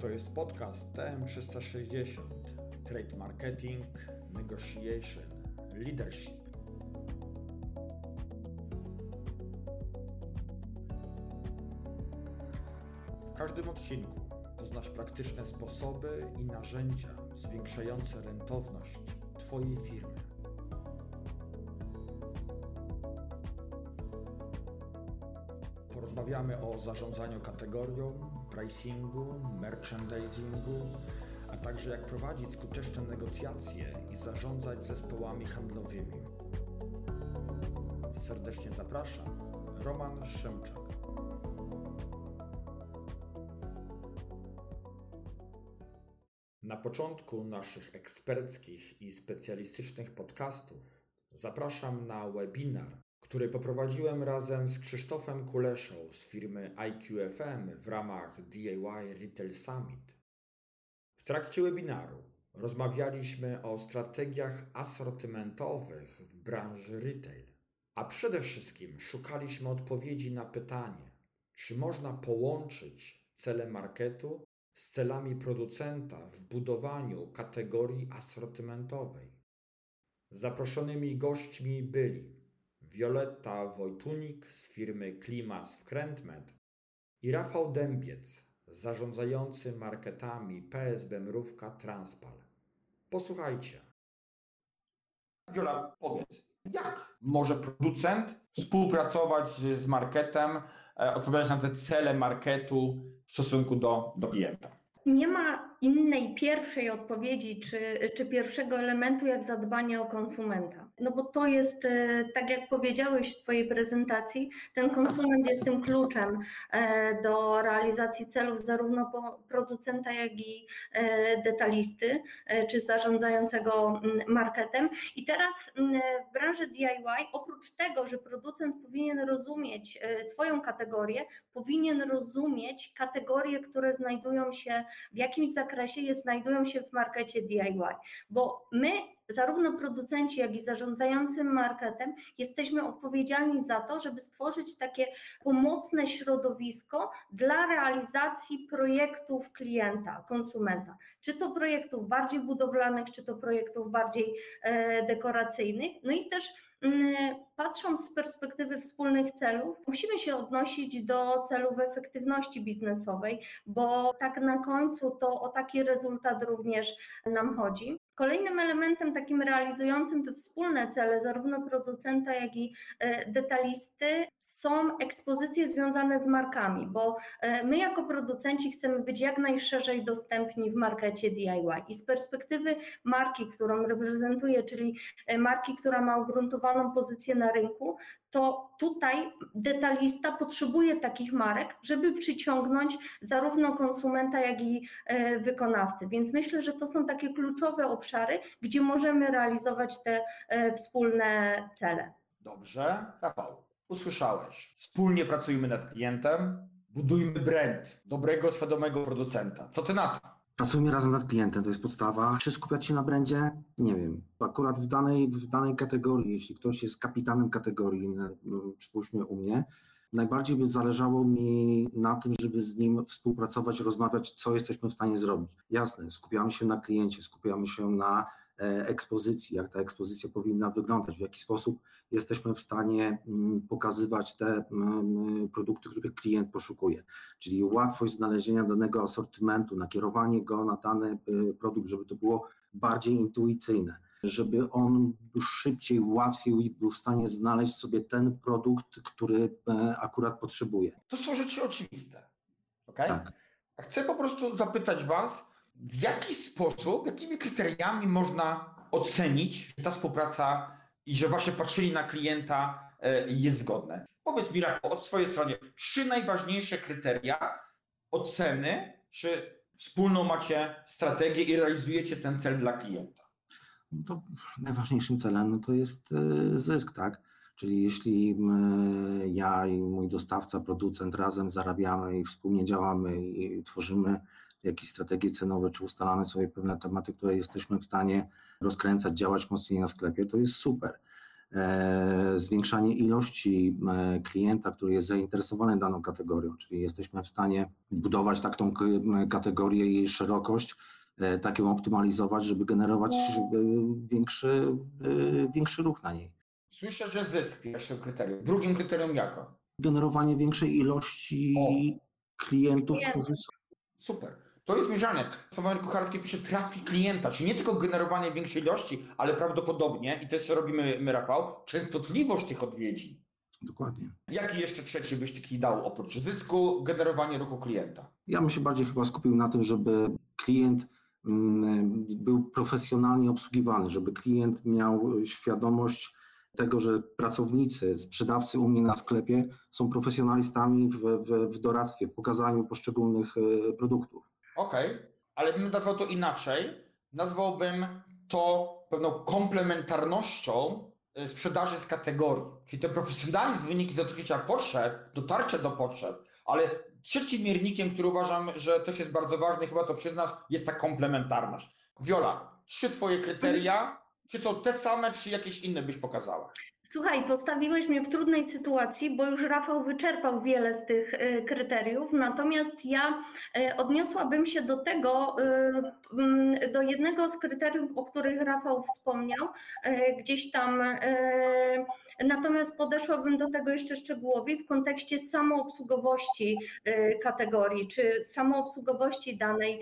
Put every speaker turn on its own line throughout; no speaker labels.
To jest podcast TM360 Trade Marketing, Negotiation, Leadership. W każdym odcinku poznasz praktyczne sposoby i narzędzia zwiększające rentowność Twojej firmy. Porozmawiamy o zarządzaniu kategorią, pricingu, merchandisingu, a także jak prowadzić skuteczne negocjacje i zarządzać zespołami handlowymi. Serdecznie zapraszam, Roman Szymczak. Na początku naszych eksperckich i specjalistycznych podcastów zapraszam na webinar, który poprowadziłem razem z Krzysztofem Kuleszą z firmy IQFM w ramach DIY Retail Summit. W trakcie webinaru rozmawialiśmy o strategiach asortymentowych w branży retail, a przede wszystkim szukaliśmy odpowiedzi na pytanie, czy można połączyć cele marketu z celami producenta w budowaniu kategorii asortymentowej. Zaproszonymi gośćmi byli Wioletta Wojtunik z firmy Klimas w i Rafał Dębiec, zarządzający marketami PSB Mrówka Transpal. Posłuchajcie.
Wiola, powiedz, jak może producent współpracować z marketem, e, odpowiadać na te cele marketu w stosunku do, do klienta?
Nie ma innej pierwszej odpowiedzi czy, czy pierwszego elementu jak zadbanie o konsumenta. No bo to jest, e, tak jak powiedziałeś w Twojej prezentacji, ten konsument jest tym kluczem e, do realizacji celów zarówno producenta, jak i e, detalisty czy zarządzającego marketem. I teraz w branży DIY, oprócz tego, że producent powinien rozumieć swoją kategorię, powinien rozumieć kategorie, które znajdują się w jakimś zakresie, je znajdują się w markecie DIY, bo my zarówno producenci, jak i zarządzający marketem jesteśmy odpowiedzialni za to, żeby stworzyć takie pomocne środowisko dla realizacji projektów klienta, konsumenta. Czy to projektów bardziej budowlanych, czy to projektów bardziej e, dekoracyjnych. No i też patrząc z perspektywy wspólnych celów, musimy się odnosić do celów efektywności biznesowej, bo tak na końcu to o taki rezultat również nam chodzi. Kolejnym elementem takim realizującym te wspólne cele, zarówno producenta, jak i e, detalisty, są ekspozycje związane z markami, bo e, my jako producenci chcemy być jak najszerzej dostępni w markecie DIY. I z perspektywy marki, którą reprezentuję, czyli e, marki, która ma ugruntowaną pozycję na rynku, to tutaj detalista potrzebuje takich marek, żeby przyciągnąć zarówno konsumenta, jak i e, wykonawcy. Więc myślę, że to są takie kluczowe obszary, gdzie możemy realizować te e, wspólne cele.
Dobrze. Rafał, usłyszałeś. Wspólnie pracujemy nad klientem, budujmy brand dobrego, świadomego producenta. Co ty na to?
Pracujmy razem nad klientem, to jest podstawa. Czy skupiać się na brandzie? Nie wiem. Akurat w danej, w danej kategorii, jeśli ktoś jest kapitanem kategorii, przypuśćmy u mnie, najbardziej by zależało mi na tym, żeby z nim współpracować, rozmawiać, co jesteśmy w stanie zrobić. Jasne, skupiamy się na kliencie, skupiamy się na ekspozycji, jak ta ekspozycja powinna wyglądać, w jaki sposób jesteśmy w stanie mm, pokazywać te mm, produkty, których klient poszukuje. Czyli łatwość znalezienia danego asortymentu, nakierowanie go na dany y, produkt, żeby to było bardziej intuicyjne, żeby on szybciej, łatwiej był w stanie znaleźć sobie ten produkt, który e, akurat potrzebuje.
To są rzeczy oczywiste. Okay?
Tak.
Chcę po prostu zapytać Was, w jaki sposób, jakimi kryteriami można ocenić, że ta współpraca i że właśnie patrzyli na klienta e, jest zgodne? Powiedz mi, Rafał, od swojej strony, trzy najważniejsze kryteria oceny, czy wspólną macie strategię i realizujecie ten cel dla klienta?
No to najważniejszym celem no to jest e, zysk, tak? Czyli jeśli ja i mój dostawca, producent razem zarabiamy i wspólnie działamy i tworzymy jakieś strategie cenowe, czy ustalamy sobie pewne tematy, które jesteśmy w stanie rozkręcać, działać mocniej na sklepie, to jest super. e, zwiększanie ilości e, klienta, który jest zainteresowany daną kategorią, czyli jesteśmy w stanie budować tak tą kategorię i jej szerokość, e, tak ją optymalizować, żeby generować e, większy, większy ruch na niej.
Słyszę, że zysk pierwszym kryterium. Drugim kryterium jako?
Generowanie większej ilości klientów,
Klientów.
którzy są
Super. To jest mierzanek. Słowo kucharskie pisze trafi klienta, czyli nie tylko generowanie większej ilości, ale prawdopodobnie, i też robimy my, Rafał, częstotliwość tych odwiedzin.
dokładnie.
Jaki jeszcze trzeci byś taki dał oprócz zysku, generowanie ruchu klienta?
Ja bym się bardziej chyba skupił na tym, żeby klient mm, był profesjonalnie obsługiwany, żeby klient miał świadomość tego, że pracownicy, sprzedawcy u mnie na sklepie są profesjonalistami w, w, w doradztwie, w pokazaniu poszczególnych e, produktów.
Okej, ale bym nazwał to inaczej. Nazwałbym to pewną komplementarnością y, sprzedaży z kategorii. Czyli ten profesjonalizm wynika z potrzeb, dotarcia do potrzeb, ale trzecim miernikiem, który uważam, że też jest bardzo ważny, chyba to przyznasz, jest ta komplementarność. Wiola, trzy twoje kryteria, czy są te same, czy jakieś inne byś pokazała?
Słuchaj, postawiłeś mnie w trudnej sytuacji, bo już Rafał wyczerpał wiele z tych y, kryteriów, natomiast ja y, odniosłabym się do tego, y, mm, do jednego z kryteriów, o których Rafał wspomniał, gdzieś tam, natomiast podeszłabym do tego jeszcze szczegółowiej w kontekście samoobsługowości kategorii, czy samoobsługowości danej,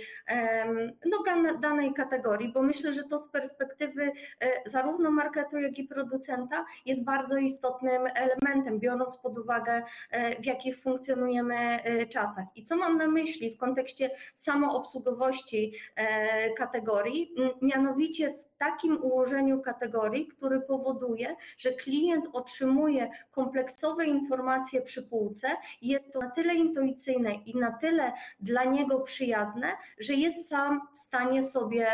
no, dane- danej kategorii, bo myślę, że to z perspektywy zarówno marketu, jak i producenta jest bardzo istotnym elementem, biorąc pod uwagę, e, w jakich funkcjonujemy e, czasach. I co mam na myśli w kontekście samoobsługowości e, kategorii? M, Mianowicie w takim ułożeniu kategorii, który powoduje, że klient otrzymuje kompleksowe informacje przy półce jest to na tyle intuicyjne i na tyle dla niego przyjazne, że jest sam w stanie sobie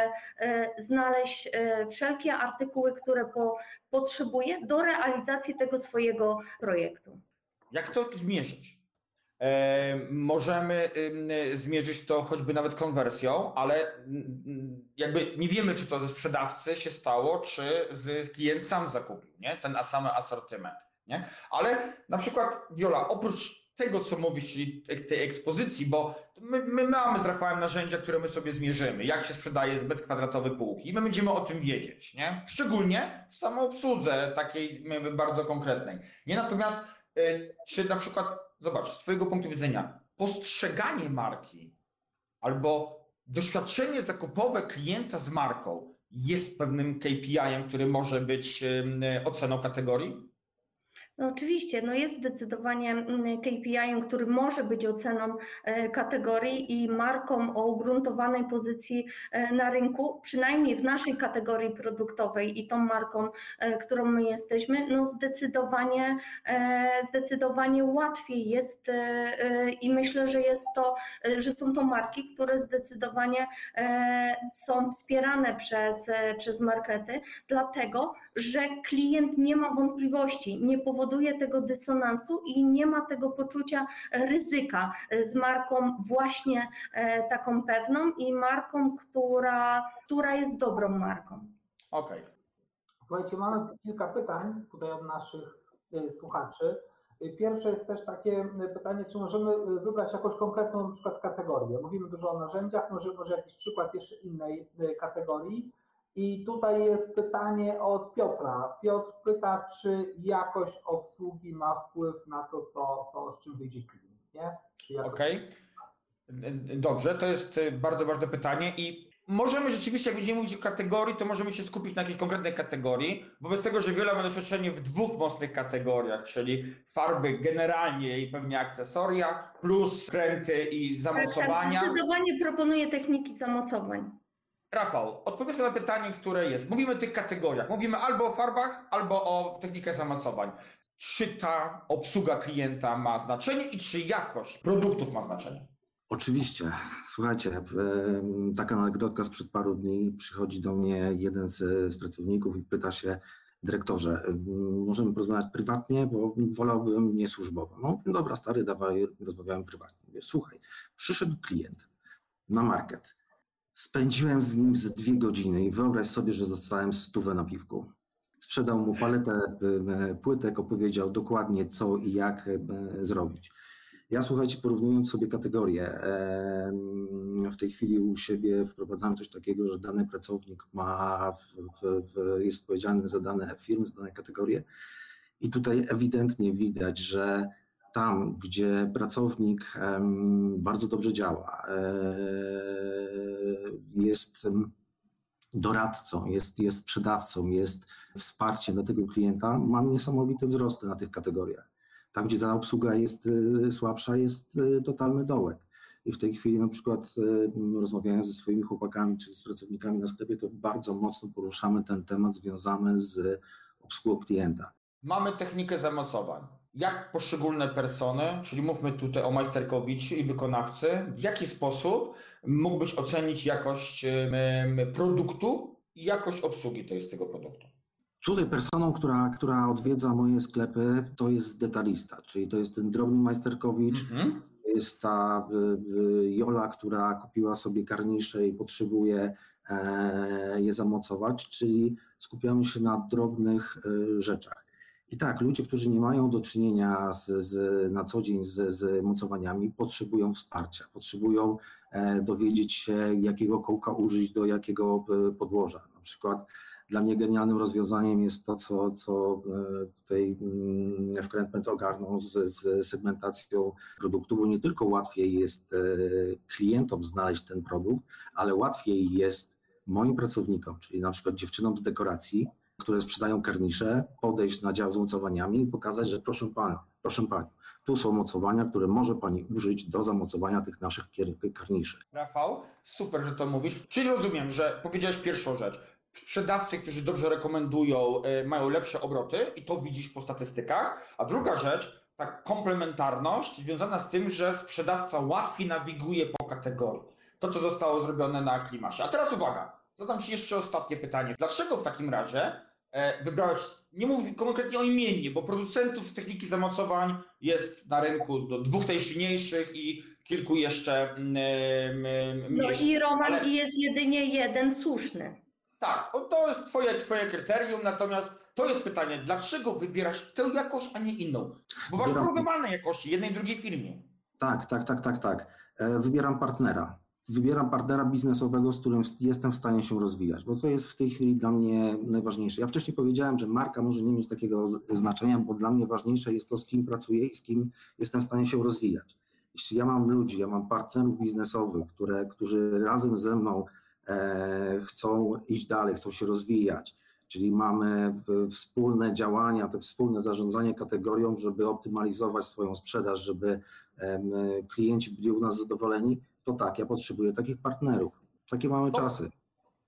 znaleźć wszelkie artykuły, które po, potrzebuje do realizacji tego swojego projektu.
Jak to zmierzyć? E, możemy zmierzyć to choćby nawet konwersją, ale mm, jakby nie wiemy, czy to ze sprzedawcy się stało, czy z klient sam zakupił, nie? Ten sam asortyment, nie? Ale na przykład Wiola, oprócz tego, co mówisz, czyli tej ekspozycji, bo my, my mamy z Rafałem narzędzia, które my sobie zmierzymy, jak się sprzedaje zbyt kwadratowe półki i my będziemy o tym wiedzieć, nie? Szczególnie w samoobsłudze takiej bardzo konkretnej. Nie natomiast, y, czy na przykład, zobacz, z Twojego punktu widzenia, postrzeganie marki albo doświadczenie zakupowe klienta z marką jest pewnym KPI-em, który może być oceną kategorii?
No oczywiście, no jest zdecydowanie mm, KPI-em, który może być oceną e, kategorii i marką o ugruntowanej pozycji e, na rynku, przynajmniej w naszej kategorii produktowej i tą marką, e, którą my jesteśmy, no zdecydowanie, zdecydowanie łatwiej jest i myślę, że jest to, że są to marki, które zdecydowanie są wspierane przez, przez markety, dlatego, że klient nie ma wątpliwości, nie powoduje tego dysonansu i nie ma tego poczucia ryzyka z marką właśnie e, taką pewną i marką, która, która jest dobrą marką.
Okej.
Słuchajcie, mamy kilka pytań tutaj od naszych y, słuchaczy. Pierwsze jest też takie y, pytanie, czy możemy wybrać jakąś konkretną na przykład kategorię? Mówimy dużo o narzędziach, może, może jakiś przykład jeszcze innej kategorii. I tutaj jest pytanie od Piotra. Piotr pyta, czy jakość obsługi ma wpływ na to, co, co z czym wyjdzie klient, nie?
Okej. Dobrze, to jest y, bardzo ważne pytanie i możemy rzeczywiście, jak będziemy mówić o kategorii, to możemy się skupić na jakiejś konkretnej kategorii. Wobec tego, że wiele ma doświadczenie w dwóch mocnych kategoriach, czyli farby generalnie i pewnie akcesoria, plus kręty i zamocowania.
Zdecydowanie proponuję techniki zamocowań.
Rafał, odpowiedzmy na pytanie, które jest. Mówimy o tych kategoriach. Mówimy albo o farbach, albo o technikach zamocowań. Czy ta obsługa klienta ma znaczenie i czy jakość produktów ma znaczenie?
Oczywiście. Słuchajcie, taka anegdotka sprzed paru dni. Przychodzi do mnie jeden z, z pracowników i pyta się, dyrektorze, em, możemy porozmawiać prywatnie, bo wolałbym nie służbowo. No, dobra, stary, dawaj, rozmawiamy prywatnie. Mówię, słuchaj, przyszedł klient na market. Spędziłem z nim z dwie godziny i wyobraź sobie, że dostałem stówę na piwku. sprzedał mu paletę e, płytek, opowiedział dokładnie co i jak e, zrobić. Ja słuchajcie, porównując sobie kategorie, w tej chwili u siebie wprowadzałem coś takiego, że dany pracownik ma, w, w, w, jest odpowiedzialny za dane firmy, za dane kategorie i tutaj ewidentnie widać, że tam, gdzie pracownik bardzo dobrze działa, e, jest doradcą, jest, jest sprzedawcą, jest wsparciem dla tego klienta, mam niesamowite wzrosty na tych kategoriach. Tam, gdzie ta obsługa jest y, słabsza, jest y, totalny dołek. I w tej chwili na przykład rozmawiając ze swoimi chłopakami czy z pracownikami na sklepie, to bardzo mocno poruszamy ten temat związany z obsługą klienta.
Mamy technikę zamocowań. Jak poszczególne persony, czyli mówmy tutaj o majsterkowiczu i wykonawcy, w jaki sposób mógłbyś ocenić jakość produktu i jakość obsługi tej, z tego produktu?
Tutaj personą, która, która odwiedza moje sklepy, to jest detalista, czyli to jest ten drobny majsterkowicz,
Mhm.
to jest ta y, y, Jola, która kupiła sobie karnisze i potrzebuje e, je zamocować, czyli skupiamy się na drobnych y, rzeczach. I tak, ludzie, którzy nie mają do czynienia z, z, na co dzień z, z mocowaniami, potrzebują wsparcia, potrzebują e, dowiedzieć się, jakiego kołka użyć do jakiego e, podłoża. Na przykład dla mnie genialnym rozwiązaniem jest to, co, co e, tutaj mm, Wkrętment ogarnął z, z segmentacją produktu, bo nie tylko łatwiej jest e, klientom znaleźć ten produkt, ale łatwiej jest moim pracownikom, czyli na przykład dziewczynom z dekoracji, które sprzedają karnisze, podejść na dział z mocowaniami i pokazać, że proszę pana, proszę pani, tu są mocowania, które może pani użyć do zamocowania tych naszych karniszy.
Rafał, super, że to mówisz. Czyli rozumiem, że powiedziałeś pierwszą rzecz. Sprzedawcy, którzy dobrze rekomendują, y, mają lepsze obroty i to widzisz po statystykach. A druga rzecz, ta komplementarność związana z tym, że sprzedawca łatwiej nawiguje po kategorii. To, co zostało zrobione na Klimasie. A teraz uwaga, zadam Ci jeszcze ostatnie pytanie. Dlaczego w takim razie e, wybrałeś, nie mówię konkretnie o imieniu, bo producentów techniki zamocowań jest na rynku do dwóch najsilniejszych i kilku jeszcze mm, mm,
No
mniejszych.
i Roman
Ale-
i jest jedynie jeden słuszny.
Tak, o, to jest twoje, twoje kryterium, natomiast to jest pytanie, dlaczego wybierasz tę jakość, a nie inną? Bo masz
Wybieram-
porównywalne jakości jednej i drugiej firmie.
Tak, tak, tak, tak, tak. E, Wybieram partnera. Wybieram partnera biznesowego, z którym jestem w stanie się rozwijać, bo to jest w tej chwili dla mnie najważniejsze. Ja wcześniej powiedziałem, że marka może nie mieć takiego znaczenia, bo dla mnie ważniejsze jest to, z kim pracuję i z kim jestem w stanie się rozwijać. Jeśli ja mam ludzi, ja mam partnerów biznesowych, które, którzy razem ze mną e, chcą iść dalej, chcą się rozwijać, czyli mamy w, wspólne działania, te wspólne zarządzanie kategorią, żeby optymalizować swoją sprzedaż, żeby em, klienci byli u nas zadowoleni, to tak, ja potrzebuję takich partnerów. Takie mamy
Dobra.
czasy.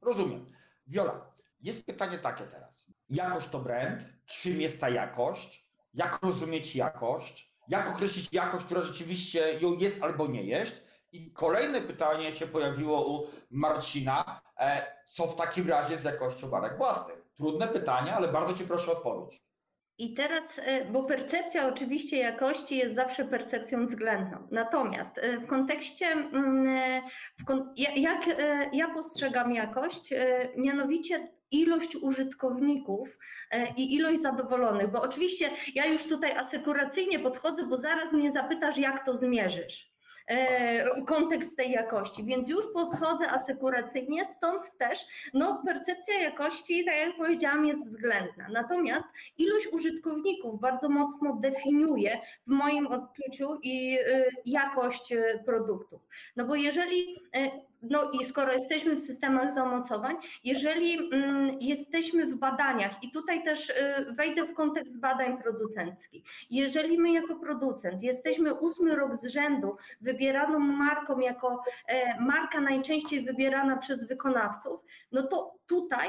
Rozumiem. Wiola, jest pytanie takie teraz. Jakość to brand? Czym jest ta jakość? Jak rozumieć jakość? Jak określić jakość, która rzeczywiście ją jest albo nie jest? I kolejne pytanie się pojawiło u Marcina. E, co w takim razie z jakością marek własnych? Trudne pytanie, ale bardzo Cię proszę o odpowiedź.
I teraz, e, bo percepcja oczywiście jakości jest zawsze percepcją względną. Natomiast e, w kontekście, mm, e, w kon, ja- jak ja postrzegam jakość, mianowicie ilość użytkowników i ilość zadowolonych, bo oczywiście ja już tutaj asekuracyjnie podchodzę, bo zaraz mnie zapytasz, jak to zmierzysz. E, Kontekst tej jakości, więc już podchodzę asekuracyjnie, stąd też no, percepcja jakości, tak jak powiedziałam, jest względna. Natomiast ilość użytkowników bardzo mocno definiuje w moim odczuciu i y, jakość y, produktów. No bo jeżeli, y, no i skoro jesteśmy w systemach zamocowań, jeżeli mm, jesteśmy w badaniach, i tutaj też y, wejdę w kontekst badań producenckich, jeżeli my jako producent jesteśmy ósmy rok z rzędu wybieraną marką jako e, marka najczęściej wybierana przez wykonawców, no to tutaj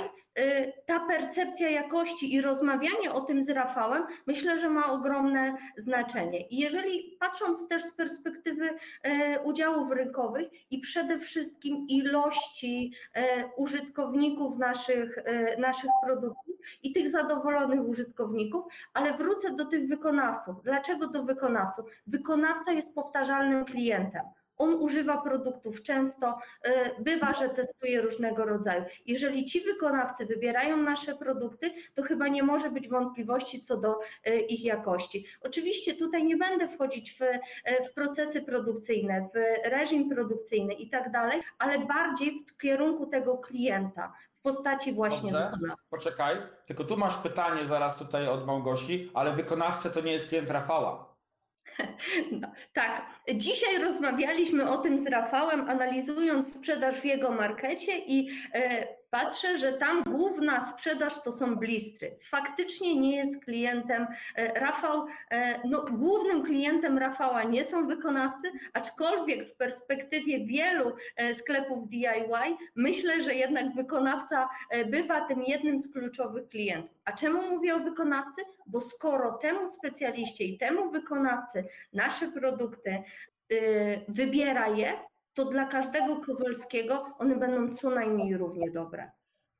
ta percepcja jakości i rozmawianie o tym z Rafałem, myślę, że ma ogromne znaczenie. I jeżeli patrząc też z perspektywy e, udziałów rynkowych i przede wszystkim ilości e, użytkowników naszych, naszych produktów i tych zadowolonych użytkowników, ale wrócę do tych wykonawców. Dlaczego do wykonawców? Wykonawca jest powtarzalnym klientem. On używa produktów często, y, bywa, że testuje różnego rodzaju. Jeżeli ci wykonawcy wybierają nasze produkty, to chyba nie może być wątpliwości co do y, ich jakości. Oczywiście tutaj nie będę wchodzić w, y, w procesy produkcyjne, w reżim produkcyjny i tak dalej, ale bardziej w kierunku tego klienta, w postaci właśnie
Dobrze,
wykonawcy.
poczekaj, tylko tu masz pytanie zaraz tutaj od Małgosi, ale wykonawca to nie jest klient Rafała.
No, tak. Dzisiaj rozmawialiśmy o tym z Rafałem, analizując sprzedaż w jego markecie i e, patrzę, że tam główna sprzedaż to są blistry. Faktycznie nie jest klientem e, Rafał, e, no, głównym klientem Rafała nie są wykonawcy, aczkolwiek w perspektywie wielu e, sklepów DIY myślę, że jednak wykonawca bywa tym jednym z kluczowych klientów. A czemu mówię o wykonawcy? Bo skoro temu specjaliście i temu wykonawcy nasze produkty wybiera je, to dla każdego Kowalskiego one będą co najmniej równie dobre.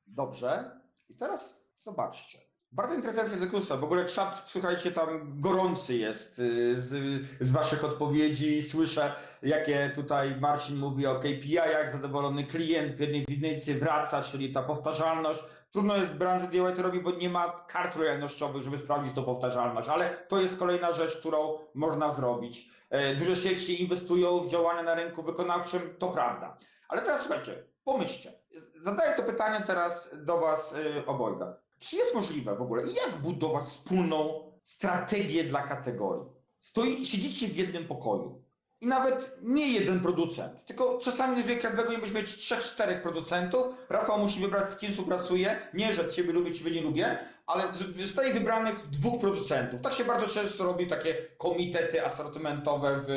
Dobrze. I teraz zobaczcie. Bardzo interesująca dyskusja. W ogóle czat, słuchajcie, tam gorący jest y, z, z waszych odpowiedzi. Słyszę, jakie tutaj Marcin mówi o KPI-ach, zadowolony klient w jednej winnicy wraca, czyli ta powtarzalność. Trudno jest w branży DIY to robić, bo nie ma kart lojalnościowych, żeby sprawdzić tą powtarzalność, ale to jest kolejna rzecz, którą można zrobić. E, Duże sieci inwestują w działania na rynku wykonawczym, to prawda. Ale teraz słuchajcie, pomyślcie. Zadaję to pytanie teraz do Was y, obojga. Czy jest możliwe w ogóle, i jak budować wspólną strategię dla kategorii? Stoi, siedzicie w jednym pokoju i nawet nie jeden producent, tylko czasami na kategorii możesz mieć trzech, czterech producentów. Rafał musi wybrać, z kim współpracuje. Nie, że Ciebie lubię, Ciebie nie lubię, ale zostaje wybranych dwóch producentów. Tak się bardzo często robi takie komitety asortymentowe, w,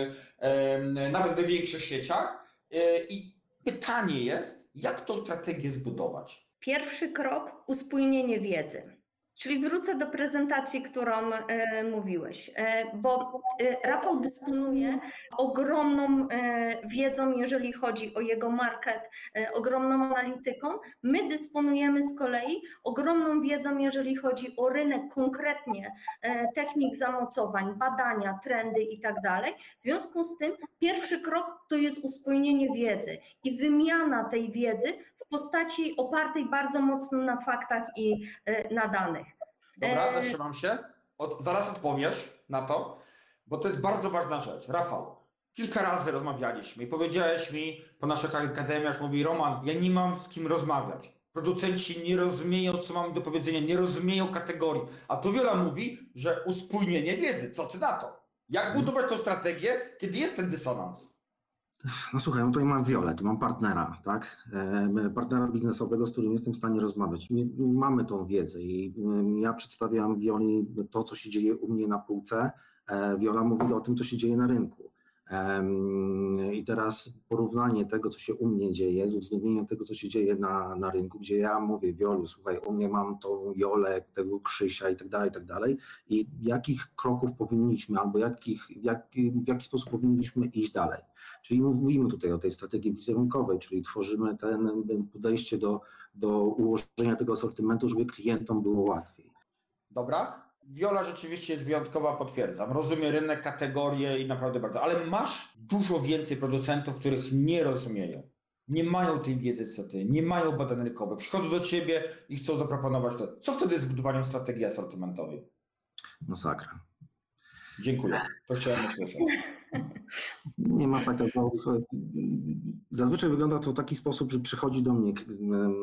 nawet we większych sieciach. E, I pytanie jest, jak tą strategię zbudować?
Pierwszy krok uspójnienie wiedzy. Czyli wrócę do prezentacji, którą e, mówiłeś, e, bo e, Rafał dysponuje ogromną e, wiedzą, jeżeli chodzi o jego market, e, ogromną analityką. My dysponujemy z kolei ogromną wiedzą, jeżeli chodzi o rynek konkretnie, e, technik zamocowań, badania, trendy i tak. W związku z tym pierwszy krok to jest uspójnienie wiedzy i wymiana tej wiedzy w postaci opartej bardzo mocno na faktach i e, na danych.
Dobra,
E,
zatrzymam się. Od, zaraz odpowiesz na to, bo to jest bardzo ważna rzecz. Rafał, kilka razy rozmawialiśmy i powiedziałeś mi po naszych akademiach, mówi Roman, ja nie mam z kim rozmawiać. Producenci nie rozumieją, co mam do powiedzenia, nie rozumieją kategorii. A tu Wiola mówi, że uspójnienie wiedzy. Co ty na to? Jak budować tą strategię, kiedy jest ten dysonans?
No słuchaj, no tutaj mam Wiolę, tu mam partnera, tak? E, Partnera biznesowego, z którym jestem w stanie rozmawiać. My mamy tą wiedzę i mm, ja przedstawiam Wioli to, co się dzieje u mnie na półce. E, Wiola mówi o tym, co się dzieje na rynku. I teraz porównanie tego, co się u mnie dzieje, z uwzględnieniem tego, co się dzieje na, na rynku, gdzie ja mówię, Wiolu, słuchaj, u mnie mam tą Jolę, tego Krzysia i tak dalej, i tak dalej. I jakich kroków powinniśmy, albo jakich, jak, w jaki sposób powinniśmy iść dalej. Czyli mówimy tutaj o tej strategii wizerunkowej, czyli tworzymy ten podejście do, do ułożenia tego asortymentu, żeby klientom było łatwiej.
Dobra? Wiola rzeczywiście jest wyjątkowa, potwierdzam. Rozumie rynek, kategorie i naprawdę bardzo. Ale masz dużo więcej producentów, których nie rozumieją. Nie mają tej wiedzy co ty, nie mają badań rynkowych. Przychodzą do ciebie i chcą zaproponować to. Co wtedy z budowaniem strategii asortymentowej?
Masakra.
Dziękuję. To chciałem usłyszeć.
Nie masakra. słuchaj, Zazwyczaj wygląda to w taki sposób, że przychodzi do mnie em,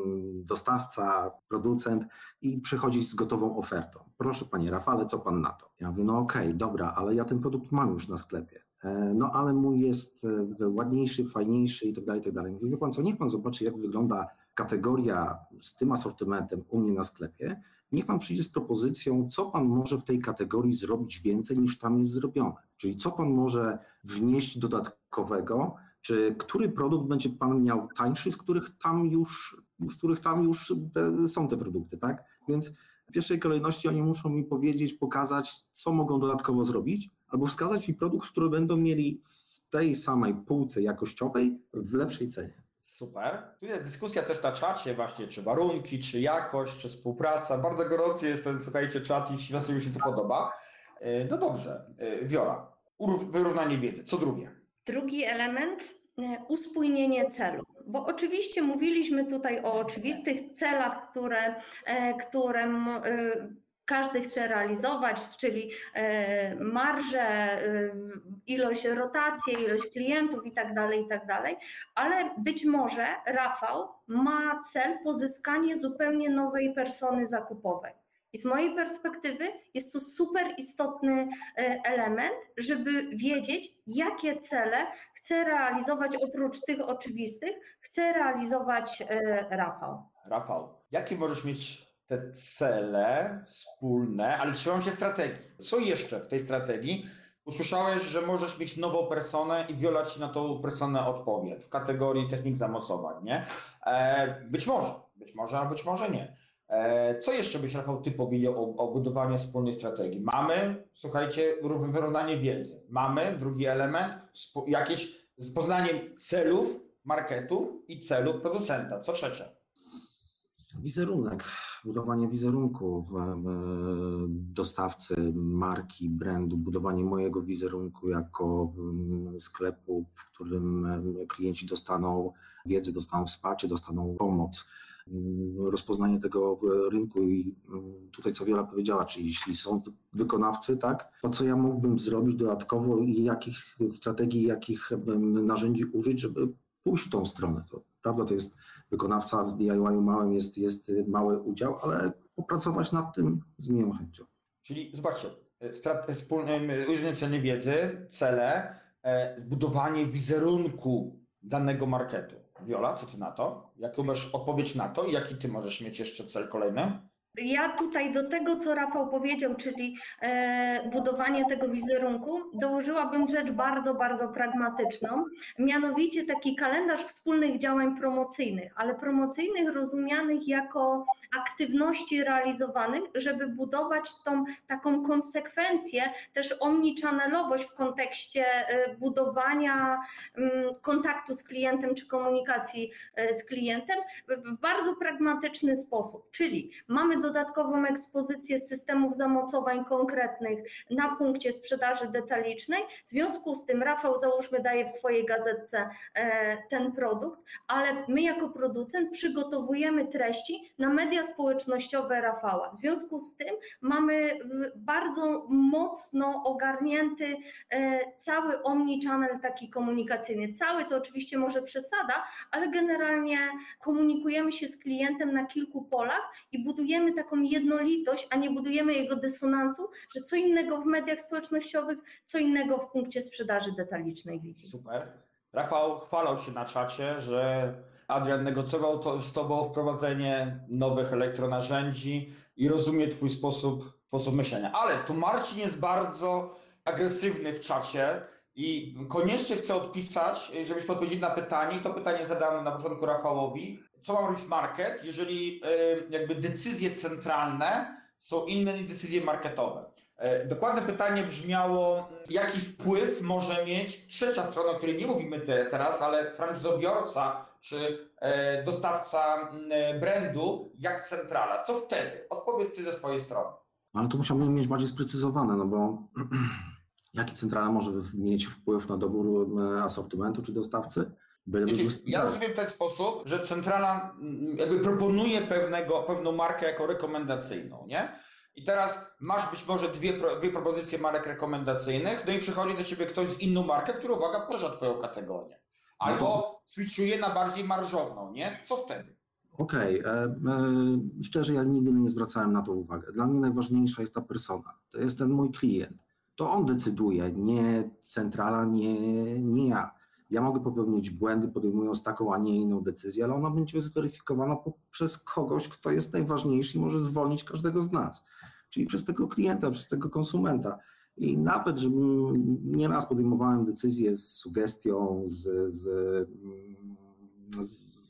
dostawca, producent i przychodzi z gotową ofertą. Proszę panie Rafale, co pan na to? Ja mówię, no okej, dobra, ale ja ten produkt mam już na sklepie. E, No ale mój jest e, ładniejszy, fajniejszy i tak dalej, i tak dalej. Mówię, wie pan co, niech pan zobaczy, jak wygląda kategoria z tym asortymentem u mnie na sklepie. Niech pan przyjdzie z propozycją, co pan może w tej kategorii zrobić więcej niż tam jest zrobione. Czyli co pan może wnieść dodatkowego, czy który produkt będzie pan miał tańszy, z których tam już, z których tam już te, są te produkty, tak? Więc w pierwszej kolejności oni muszą mi powiedzieć, pokazać, co mogą dodatkowo zrobić, albo wskazać mi produkt, który będą mieli w tej samej półce jakościowej w lepszej cenie.
Super. Tu jest dyskusja też na czacie właśnie, czy warunki, czy jakość, czy współpraca. Bardzo gorący jest ten, słuchajcie, czat i mi się to podoba. E, No dobrze, E, Wiola, uró- wyrównanie wiedzy. Co drugie?
Drugi element e, uspójnienie celu, bo oczywiście mówiliśmy tutaj o oczywistych celach, które, które każdy chce realizować, czyli marże, ilość rotacji, ilość klientów i tak dalej, i tak ale być może Rafał ma cel pozyskanie zupełnie nowej persony zakupowej. I z mojej perspektywy jest to super istotny e, element, żeby wiedzieć, jakie cele chce realizować oprócz tych oczywistych, chce realizować e, Rafał.
Rafał, jakie możesz mieć te cele wspólne, ale trzymam się strategii. Co jeszcze w tej strategii? Usłyszałeś, że możesz mieć nową personę i Wiola ci na tą personę odpowie w kategorii technik zamocowań, nie? E, być może, być może, a być może nie. E, co jeszcze byś, Rafał, ty powiedział o, o budowaniu wspólnej strategii? Mamy, słuchajcie, rów- wyrównanie wiedzy. Mamy, drugi element, jakieś z poznaniem celów marketu i celów producenta. Co trzecie?
Wizerunek, budowanie wizerunku dostawcy, marki, brandu, budowanie mojego wizerunku jako mm, sklepu, w którym em, klienci dostaną wiedzę, dostaną wsparcie, dostaną pomoc. Mm, Rozpoznanie tego rynku i mm, tutaj co Wiola powiedziała, czyli jeśli są wy- wykonawcy, tak, to co ja mógłbym zrobić dodatkowo i jakich strategii, jakich narzędzi użyć, żeby pójść w tą stronę. To, prawda, to jest wykonawca w DIY małym jest, jest mały udział, ale popracować nad tym z miłą chęcią.
Czyli zobaczcie, e, strat, e, uwzględnienie wiedzy, cele, e, zbudowanie wizerunku danego marketu. Wiola, co ty na to? Jaką masz odpowiedź na to i jaki ty możesz mieć jeszcze cel kolejny?
Ja tutaj do tego, co Rafał powiedział, czyli e, budowanie tego wizerunku, dołożyłabym rzecz bardzo, bardzo pragmatyczną, mianowicie taki kalendarz wspólnych działań promocyjnych, ale promocyjnych rozumianych jako aktywności realizowanych, żeby budować tą taką konsekwencję, też omnichannelowość w kontekście e, budowania mm, kontaktu z klientem czy komunikacji e, z klientem w- w bardzo pragmatyczny sposób, czyli mamy dodatkową ekspozycję systemów zamocowań konkretnych na punkcie sprzedaży detalicznej. W związku z tym Rafał załóżmy daje w swojej gazetce e, ten produkt, ale my jako producent przygotowujemy treści na media społecznościowe Rafała. W związku z tym mamy bardzo mocno ogarnięty e, cały omnichannel taki komunikacyjny. Cały to oczywiście może przesada, ale generalnie komunikujemy się z klientem na kilku polach i budujemy taką jednolitość, a nie budujemy jego dysonansu, że co innego w mediach społecznościowych, co innego w punkcie sprzedaży detalicznej widzi.
Super. Rafał chwalał się na czacie, że Adrian negocjował to z tobą wprowadzenie nowych elektronarzędzi i rozumie twój sposób, sposób myślenia. Ale tu Marcin jest bardzo agresywny w czacie i koniecznie chcę odpisać, żebyśmy odpowiedzieli na pytanie i to pytanie zadam na początku Rafałowi. Co ma robić market, jeżeli jakby decyzje centralne są inne niż decyzje marketowe? E, Dokładne pytanie brzmiało, jaki wpływ może mieć trzecia strona, o której nie mówimy te, teraz, ale franczyzobiorca czy e, dostawca brandu, jak centrala. Co wtedy? Odpowiedz ty ze swojej strony.
Ale to musiałbym mieć bardziej sprecyzowane, no bo jaki centrala może mieć wpływ na dobór e, asortymentu czy dostawcy?
Wiecie, ja rozumiem w ten sposób, że centrala mm, jakby proponuje pewnego, pewną markę jako rekomendacyjną, nie? I teraz masz być może dwie, dwie propozycje marek rekomendacyjnych, no i przychodzi do ciebie ktoś z inną markę, która, uwaga, poża twoją kategorię. Albo switchuje na bardziej marżowną, nie? Co wtedy?
Okej, e, e, szczerze ja nigdy nie zwracałem na to uwagę. Dla mnie najważniejsza jest ta persona. To jest ten mój klient. To on decyduje, nie centrala, nie, nie ja. Ja mogę popełnić błędy, podejmując taką, a nie inną decyzję, ale ona będzie zweryfikowana przez kogoś, kto jest najważniejszy i może zwolnić każdego z nas. Czyli przez tego klienta, przez tego konsumenta. I nawet, żebym nieraz podejmowałem decyzje z sugestią, z, z, z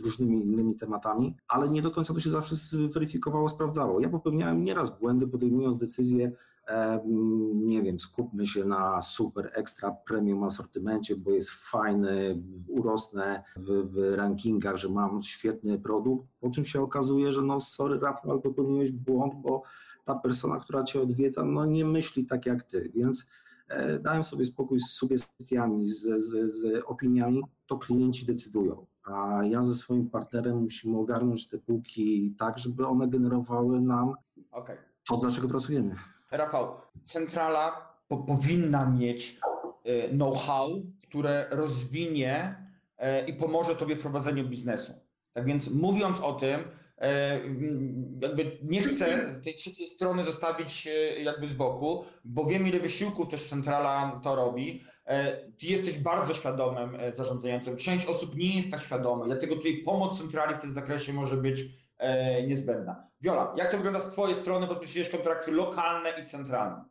różnymi innymi tematami, ale nie do końca to się zawsze zweryfikowało, sprawdzało. Ja popełniałem nieraz błędy, podejmując decyzje, nie wiem, skupmy się na super ekstra premium asortymencie, bo jest fajny, urosnę w, w rankingach, że mam świetny produkt, po czym się okazuje, że no sorry Rafał, ale popełniłeś błąd, bo ta persona, która cię odwiedza, no nie myśli tak jak ty, więc e, dają sobie spokój z sugestiami, z, z, z opiniami, to klienci decydują. A ja ze swoim partnerem musimy ogarnąć te półki tak, żeby one generowały nam
Okej.
to, dlaczego pracujemy.
Rafał, centrala po, powinna mieć e, know-how, które rozwinie e, i pomoże tobie w prowadzeniu biznesu. Tak więc mówiąc o tym, e, jakby nie chcę tej trzeciej strony zostawić jakby z boku, bo wiem ile wysiłków też centrala to robi. Ty jesteś bardzo świadomym zarządzającym. Część osób nie jest tak świadoma, dlatego tutaj pomoc centrali w tym zakresie może być e, niezbędna. Wiola, jak to wygląda z Twojej strony, podpisujesz kontrakty lokalne i centralne?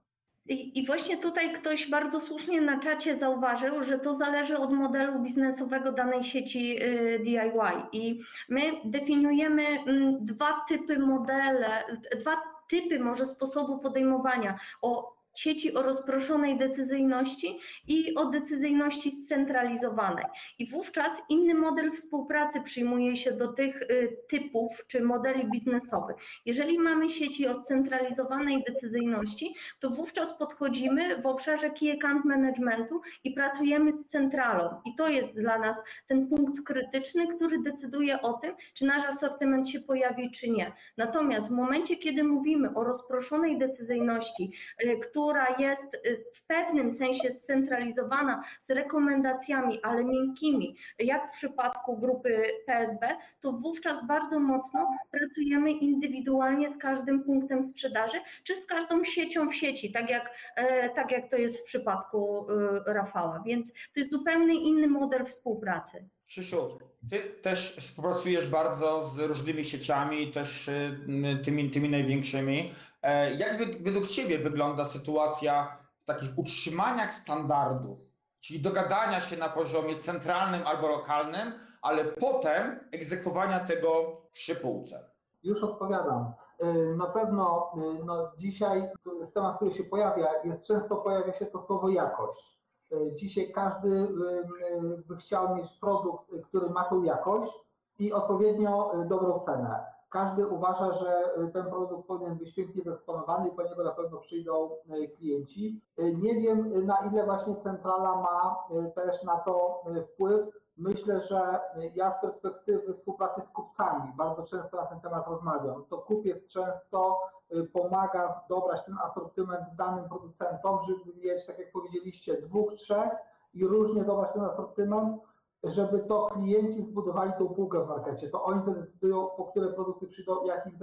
I, I właśnie tutaj ktoś bardzo słusznie na czacie zauważył, że to zależy od modelu biznesowego danej sieci y, DIY. I my definiujemy mm, dwa typy modele, dwa typy może sposobu podejmowania o sieci o rozproszonej decyzyjności i o decyzyjności scentralizowanej. I wówczas inny model współpracy przyjmuje się do tych y, typów czy modeli biznesowych. Jeżeli mamy sieci o scentralizowanej decyzyjności, to wówczas podchodzimy w obszarze key account managementu i pracujemy z centralą. I to jest dla nas ten punkt krytyczny, który decyduje o tym, czy nasz asortyment się pojawi, czy nie. Natomiast w momencie, kiedy mówimy o rozproszonej decyzyjności, y, która jest y, w pewnym sensie scentralizowana z rekomendacjami, ale miękkimi, jak w przypadku grupy PSB, to wówczas bardzo mocno pracujemy indywidualnie z każdym punktem sprzedaży, czy z każdą siecią w sieci, tak jak, e, tak jak to jest w przypadku e, Rafała. Więc to jest zupełnie inny model współpracy.
Krzysiu, ty też współpracujesz bardzo z różnymi sieciami, też y, tymi, tymi największymi. E, Jak według Ciebie wygląda sytuacja w takich utrzymaniach standardów, czyli dogadania się na poziomie centralnym albo lokalnym, ale potem egzekwowania tego przy półce?
Już odpowiadam. Y, Na pewno y, no, dzisiaj jest temat, który się pojawia, jest często pojawia się to słowo jakość. Y, Dzisiaj każdy y, y, by chciał mieć produkt, który ma tą jakość i odpowiednio dobrą cenę. Każdy uważa, że ten produkt powinien być pięknie wyeksponowany i po niego na pewno przyjdą klienci. Nie wiem, na ile właśnie centrala ma też na to wpływ. Myślę, że ja z perspektywy współpracy z kupcami bardzo często na ten temat rozmawiam. To kupiec często y, pomaga dobrać ten asortyment danym producentom, żeby mieć, tak jak powiedzieliście, dwóch, trzech i różnie dobrać ten asortyment, żeby to klienci zbudowali tą półkę w markecie. To oni zadecydują, po które produkty przyjdą, jakich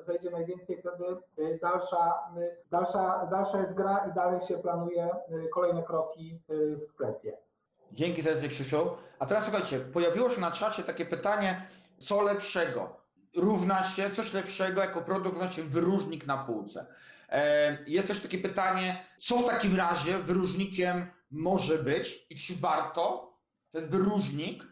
zajdzie najwięcej, wtedy y, dalsza, y, dalsza, dalsza jest gra i dalej się planuje y, kolejne kroki y, w sklepie.
Dzięki serdecznie, Krzysiu. A teraz słuchajcie, pojawiło się na czacie takie pytanie, co lepszego? Równa się, coś lepszego jako produkt równa się wyróżnik na półce. E, Jest też takie pytanie, co w takim razie wyróżnikiem może być i czy warto ten wyróżnik,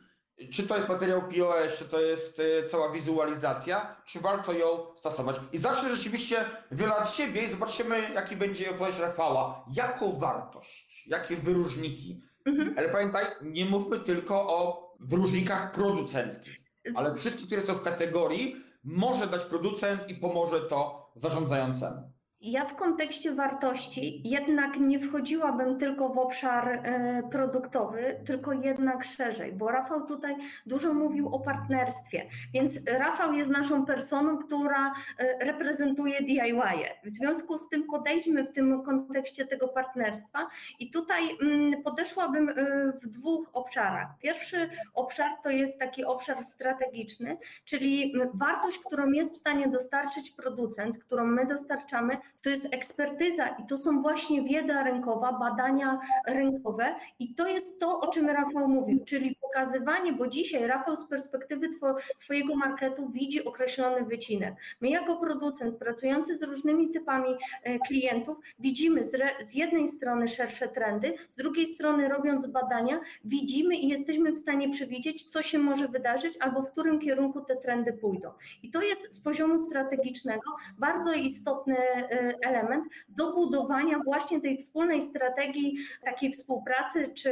czy to jest materiał POS, czy to jest e, cała wizualizacja, czy warto ją stosować? I zacznę rzeczywiście Wiola od siebie i zobaczymy, jaki będzie odpowiedź Rafała. Jaką wartość, jakie wyróżniki
Mhm.
ale pamiętaj, nie mówmy tylko o wyróżnikach producenckich, ale wszystkie, które są w kategorii, może dać producent i pomoże to zarządzającemu.
Ja w kontekście wartości jednak nie wchodziłabym tylko w obszar e, produktowy, tylko jednak szerzej, bo Rafał tutaj dużo mówił o partnerstwie, więc Rafał jest naszą personą, która e, reprezentuje DIY. W związku z tym podejdźmy w tym kontekście tego partnerstwa i tutaj mm, podeszłabym e, w dwóch obszarach. Pierwszy obszar to jest taki obszar strategiczny, czyli wartość, którą jest w stanie dostarczyć producent, którą my dostarczamy, to jest ekspertyza i to są właśnie wiedza rynkowa, badania rynkowe i to jest to, o czym Rafał mówił, czyli pokazywanie, bo dzisiaj Rafał z perspektywy swojego marketu widzi określony wycinek. My jako producent pracujący z różnymi typami e, klientów widzimy z, z jednej strony szersze trendy, z drugiej strony robiąc badania widzimy i jesteśmy w stanie przewidzieć, co się może wydarzyć albo w którym kierunku te trendy pójdą. I to jest z poziomu strategicznego bardzo istotny e, element do budowania właśnie tej wspólnej strategii takiej współpracy czy,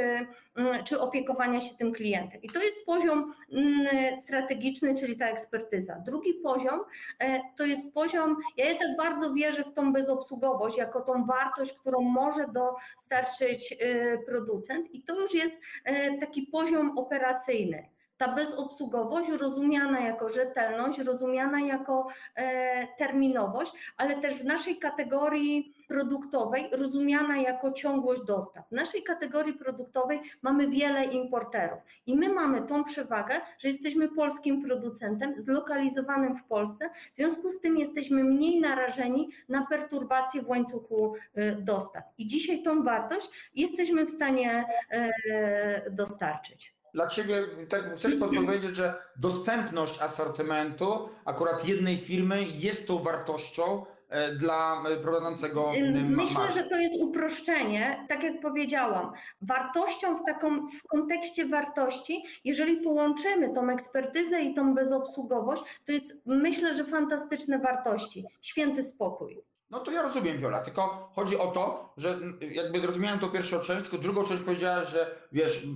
mm, czy opiekowania się tym klientem. I to jest poziom mm, strategiczny, czyli ta ekspertyza. Drugi poziom e, to jest poziom, ja jednak bardzo wierzę w tą bezobsługowość jako tą wartość, którą może dostarczyć e, producent i to już jest e, taki poziom operacyjny ta bezobsługowość rozumiana jako rzetelność, rozumiana jako e, terminowość, ale też w naszej kategorii produktowej rozumiana jako ciągłość dostaw. W naszej kategorii produktowej mamy wiele importerów i my mamy tą przewagę, że jesteśmy polskim producentem zlokalizowanym w Polsce, w związku z tym jesteśmy mniej narażeni na perturbacje w łańcuchu e, dostaw. I dzisiaj tą wartość jesteśmy w stanie e, dostarczyć
dla Ciebie tak, chcesz podpowiedzieć, że dostępność asortymentu akurat jednej firmy jest tą wartością e, dla e, prowadzącego
Myślę, że to jest uproszczenie. Tak jak powiedziałam, wartością w, taką, w kontekście wartości, jeżeli połączymy tą ekspertyzę i tą bezobsługowość, to jest myślę, że fantastyczne wartości. Święty spokój.
No to ja rozumiem, Viola, tylko chodzi o to, że jakby rozumiałem to pierwszą część, tylko drugą część powiedziała, że wiesz,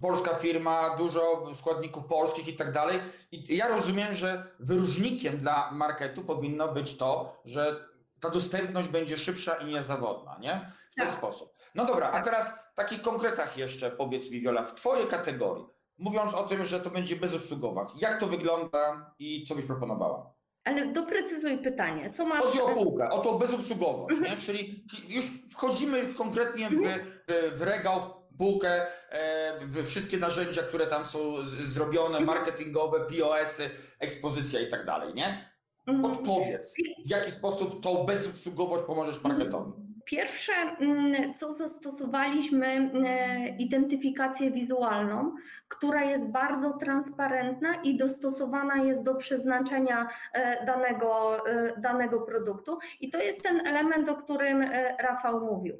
polska firma, dużo składników polskich i tak dalej. I ja rozumiem, że wyróżnikiem dla marketu powinno być to, że ta dostępność będzie szybsza i niezawodna, nie? W ten tak. sposób. No dobra, a teraz w takich konkretach jeszcze powiedz mi, Viola, w Twojej kategorii, mówiąc o tym, że to będzie bezobsługowa, jak to wygląda i co byś proponowała?
Ale doprecyzuj pytanie, co masz...
Chodzi o półkę, o tą bezobsługowość, mhm. nie? Czyli już wchodzimy konkretnie w, mhm. w regał, w półkę, e, wszystkie narzędzia, które tam są zrobione, mhm. marketingowe, POS-y, ekspozycja i tak dalej, nie? Podpowiedz, w jaki sposób tą bezobsługowość pomożesz marketowi.
Pierwsze, mm, co zastosowaliśmy, e, identyfikację wizualną, która jest bardzo transparentna i dostosowana jest do przeznaczenia e, danego, e, danego produktu. I to jest ten element, o którym Rafał mówił.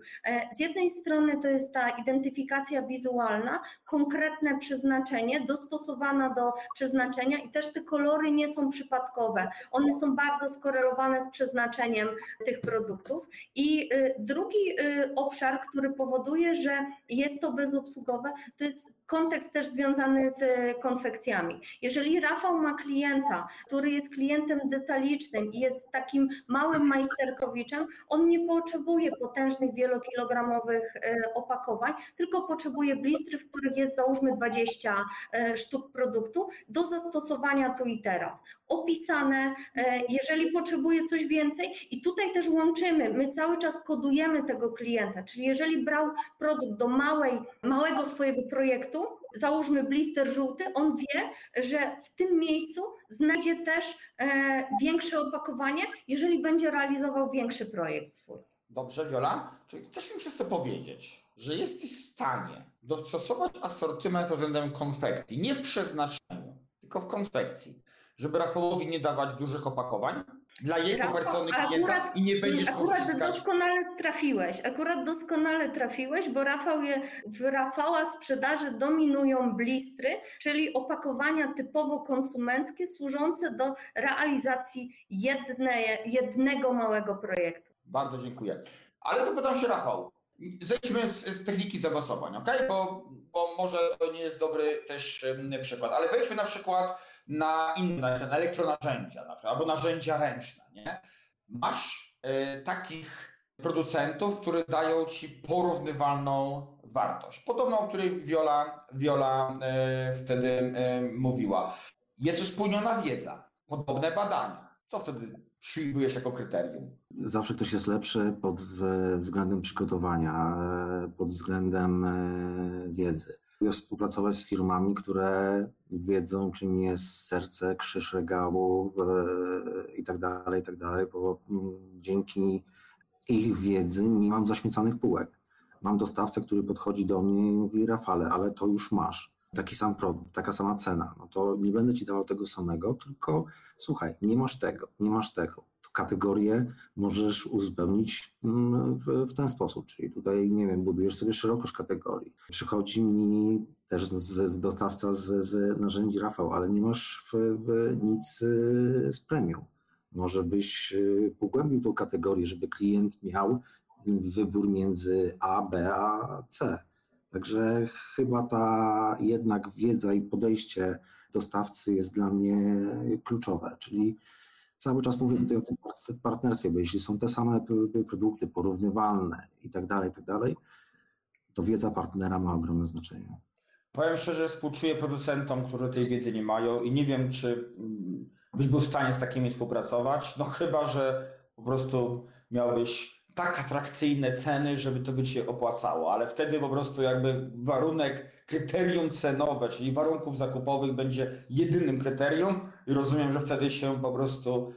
Z jednej strony to jest ta identyfikacja wizualna, konkretne przeznaczenie, dostosowana do przeznaczenia i też te kolory nie są przypadkowe. One są bardzo skorelowane z przeznaczeniem tych produktów. I drugi y, obszar, który powoduje, że jest to bezobsługowe, to jest kontekst też związany z konfekcjami. Jeżeli Rafał ma klienta, który jest klientem detalicznym i jest takim małym majsterkowiczem, on nie potrzebuje potężnych wielokilogramowych e, opakowań, tylko potrzebuje blistry, w których jest załóżmy 20 e, sztuk produktu do zastosowania tu i teraz. Opisane, e, jeżeli potrzebuje coś więcej i tutaj też łączymy, my cały czas kodujemy tego klienta, czyli jeżeli brał produkt do małej, małego swojego projektu, załóżmy blister żółty, on wie, że w tym miejscu znajdzie też e, większe opakowanie, jeżeli będzie realizował większy projekt swój.
Dobrze, Wiola. Czyli chcesz mi często powiedzieć, że jesteś w stanie dostosować asortyment względem konfekcji, nie w przeznaczeniu, tylko w konfekcji, żeby Rafałowi nie dawać dużych opakowań, dla jego personalnych klienta i nie będziesz
Akurat odciskać... doskonale trafiłeś, akurat doskonale trafiłeś, bo Rafał je, w Rafała sprzedaży dominują blistry, czyli opakowania typowo konsumenckie służące do realizacji jedne, jednego małego projektu.
Bardzo dziękuję. Ale zapytam się Rafał, zejdźmy z, z techniki zamocowań, ok? Bo, bo może to nie jest dobry też przykład, ale wejdźmy na przykład na inne, na elektronarzędzia na przykład, albo narzędzia ręczne, nie? Masz y, takich producentów, które dają ci porównywalną wartość, podobną, o której Viola, Viola y, wtedy y, mówiła. Jest uspójniona wiedza, podobne badania. Co wtedy przyjmujesz jako kryterium?
Zawsze ktoś jest lepszy pod względem przygotowania, pod względem wiedzy współpracować z firmami, które wiedzą, czym jest serce, krzyż regału e, i tak dalej, i tak dalej, bo mm, dzięki ich wiedzy nie mam zaśmiecanych półek. Mam dostawcę, który podchodzi do mnie i mówi, Rafale, ale to już masz. Taki sam produkt, taka sama cena. No to nie będę ci dawał tego samego, tylko słuchaj, nie masz tego, nie masz tego kategorie możesz uzupełnić mm, w, w, ten sposób. Czyli tutaj, nie wiem, budujesz sobie szerokość kategorii. Przychodzi mi też z, z dostawca z, z, narzędzi Rafał, ale nie masz w, w nic y, z premium. Może byś y, pogłębił tą kategorię, żeby klient miał wybór między A, B, a C. Także chyba ta jednak wiedza i podejście dostawcy jest dla mnie kluczowe, czyli cały czas mówię tutaj o tym partnerstwie, bo jeśli są te same produkty porównywalne i tak dalej, i tak dalej, to wiedza partnera ma ogromne znaczenie.
Powiem szczerze, współczuję producentom, którzy tej wiedzy nie mają i nie wiem, czy mm, byś był w stanie z takimi współpracować. No chyba, że po prostu miałbyś tak atrakcyjne ceny, żeby to by się opłacało, ale wtedy po prostu jakby warunek, kryterium cenowe, czyli warunków zakupowych będzie jedynym kryterium i rozumiem, że wtedy się po prostu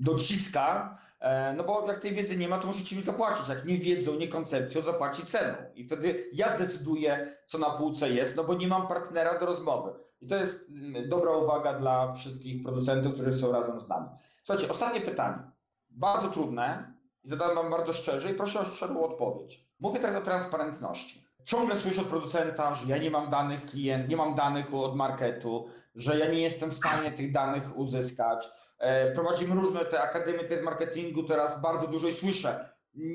dociska, e, no bo jak tej wiedzy nie ma, to musicie mi zapłacić. Jak nie wiedzą, nie koncepcją, zapłaci ceną. I wtedy ja zdecyduję, co na półce jest, no bo nie mam partnera do rozmowy. I to jest mm, dobra uwaga dla wszystkich producentów, którzy są razem z nami. Słuchajcie, ostatnie pytanie. Bardzo trudne zadam wam bardzo szczerze i proszę o szczerą odpowiedź. Mówię teraz o transparentności. Ciągle słyszę od producenta, że ja nie mam danych klient, nie mam danych od marketu, że ja nie jestem w stanie tych danych uzyskać. E, Prowadzimy różne te akademie te marketingu teraz bardzo dużo i słyszę.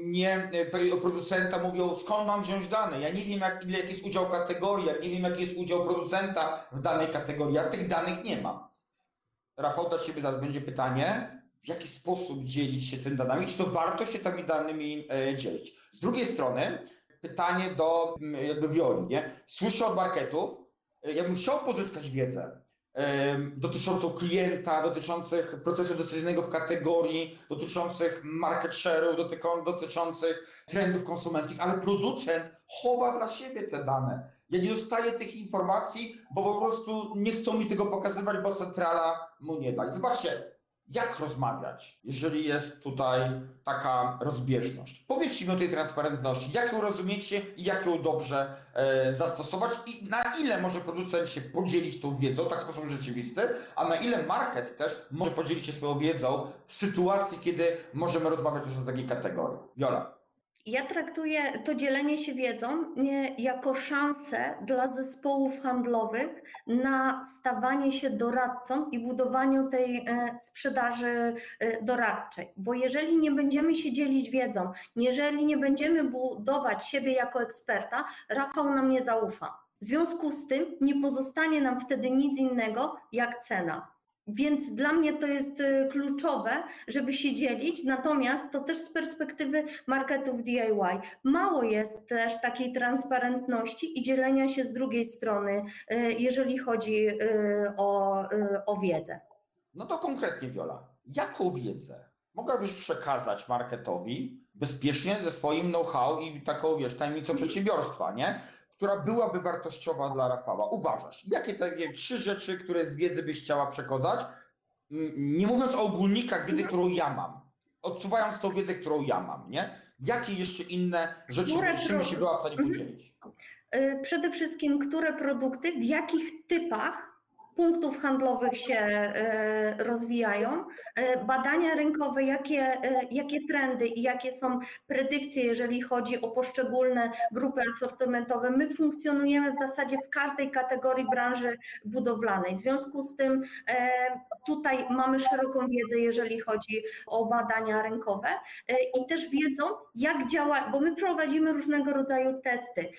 Nie, e, to- producenta mówią, skąd mam wziąć dane? Ja nie wiem, jak, ile, jaki jest udział kategorii, ja nie wiem, jaki jest udział producenta w danej kategorii. Ja tych danych nie mam. Rafał, dla Ciebie zaraz będzie pytanie, w jaki sposób dzielić się tym danymi, czy to warto się tymi danymi e, dzielić. Z drugiej strony pytanie do m, jakby Wioli, nie? Słyszę od marketów, e, ja bym chciał pozyskać wiedzę dotyczącą klienta, dotyczących procesu decyzyjnego w kategorii, dotyczących market share'u, dotyczących trendów konsumenckich, ale producent chowa dla siebie te dane. Ja nie dostaję tych informacji, bo po prostu nie chcą mi tego pokazywać, bo centrala mu nie da. I zobaczcie, jak rozmawiać, jeżeli jest tutaj taka rozbieżność. Powiedzcie mi o tej transparentności, jak ją rozumiecie i jak ją dobrze e, zastosować i na ile może producent się podzielić tą wiedzą, tak w sposób rzeczywisty, a na ile market też może podzielić się swoją wiedzą w sytuacji, kiedy możemy rozmawiać o takiej kategorii. Wiola.
Ja traktuję to dzielenie się wiedzą jako szansę dla zespołów handlowych na stawanie się doradcą i budowaniu tej e, sprzedaży e, doradczej. Bo jeżeli nie będziemy się dzielić wiedzą, jeżeli nie będziemy budować siebie jako eksperta, Rafał nam nie zaufa. W związku z tym nie pozostanie nam wtedy nic innego jak cena. Więc dla mnie to jest e, kluczowe, żeby się dzielić, natomiast to też z perspektywy marketów DIY. Mało jest też takiej transparentności i dzielenia się z drugiej strony, e, jeżeli chodzi e, o, o wiedzę.
No to konkretnie, Wiola, jaką wiedzę mogłabyś przekazać marketowi bezpiecznie ze swoim know-how i taką, wiesz, tajemnicą przedsiębiorstwa, nie? Która byłaby wartościowa dla Rafała. Uważasz, jakie takie trzy rzeczy, które z wiedzy byś chciała przekazać? Mm, Nie mówiąc o ogólnikach wiedzy, którą ja mam. Odsuwając tą wiedzę, którą ja mam, nie? Jakie jeszcze inne rzeczy, czym się była w stanie
Mhm.
podzielić?
E, Przede wszystkim, które produkty, w jakich typach punktów handlowych się e, rozwijają, e, badania rynkowe, jakie, e, jakie trendy i jakie są predykcje, jeżeli chodzi o poszczególne grupy asortymentowe. My funkcjonujemy w zasadzie w każdej kategorii branży budowlanej. W związku z tym tutaj mamy szeroką wiedzę, jeżeli chodzi o badania rynkowe i też wiedzą, jak działa, bo my prowadzimy różnego rodzaju testy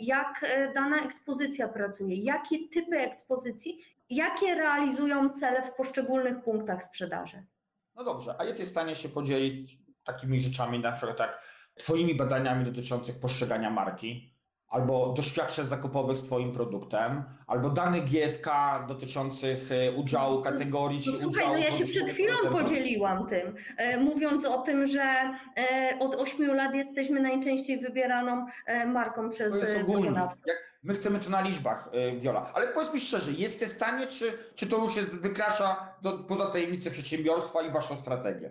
jak dana ekspozycja pracuje, jakie typy ekspozycji, jakie realizują cele w poszczególnych punktach sprzedaży.
No dobrze, a jesteś w stanie się podzielić takimi rzeczami, na przykład jak Twoimi badaniami dotyczących postrzegania marki, albo doświadczeń zakupowych z Twoim produktem, albo danych GFK dotyczących e, udziału kategorii czy
No, słuchaj,
udziału
no ja się przed chwilą podzieliłam tym, e, mówiąc o tym, że e, od 8 lat jesteśmy najczęściej wybieraną marką przez wykonawców.
Jak my chcemy to na liczbach, Wiola. Ale powiedz mi szczerze, jesteś w stanie, czy, czy to już jest, wykracza do, poza tajemnicę przedsiębiorstwa i Waszą strategię?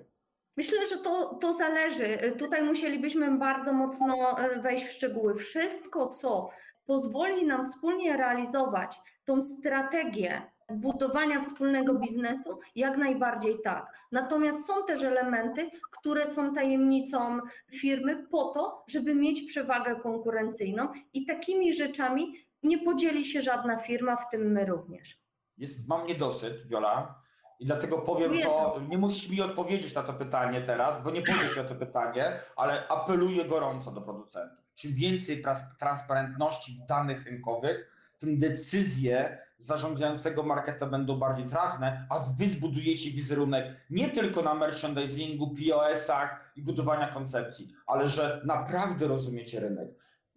Myślę, że to, to zależy. Tutaj musielibyśmy bardzo mocno e, wejść w szczegóły. Wszystko, co pozwoli nam wspólnie realizować tą strategię budowania wspólnego biznesu, jak najbardziej tak. Natomiast są też elementy, które są tajemnicą firmy po to, żeby mieć przewagę konkurencyjną i takimi rzeczami nie podzieli się żadna firma, w tym my również.
Jest, mam niedosyt, Wiola, I dlatego powiem to, nie musisz mi odpowiedzieć na to pytanie teraz, bo nie powiesz mi na to pytanie, ale apeluję gorąco do producentów. Czym więcej transparentności w danych rynkowych, tym decyzje zarządzającego marketa będą bardziej trafne, a wy zbudujecie wizerunek nie tylko na merchandisingu, POS-ach i budowaniu koncepcji, ale że naprawdę rozumiecie rynek.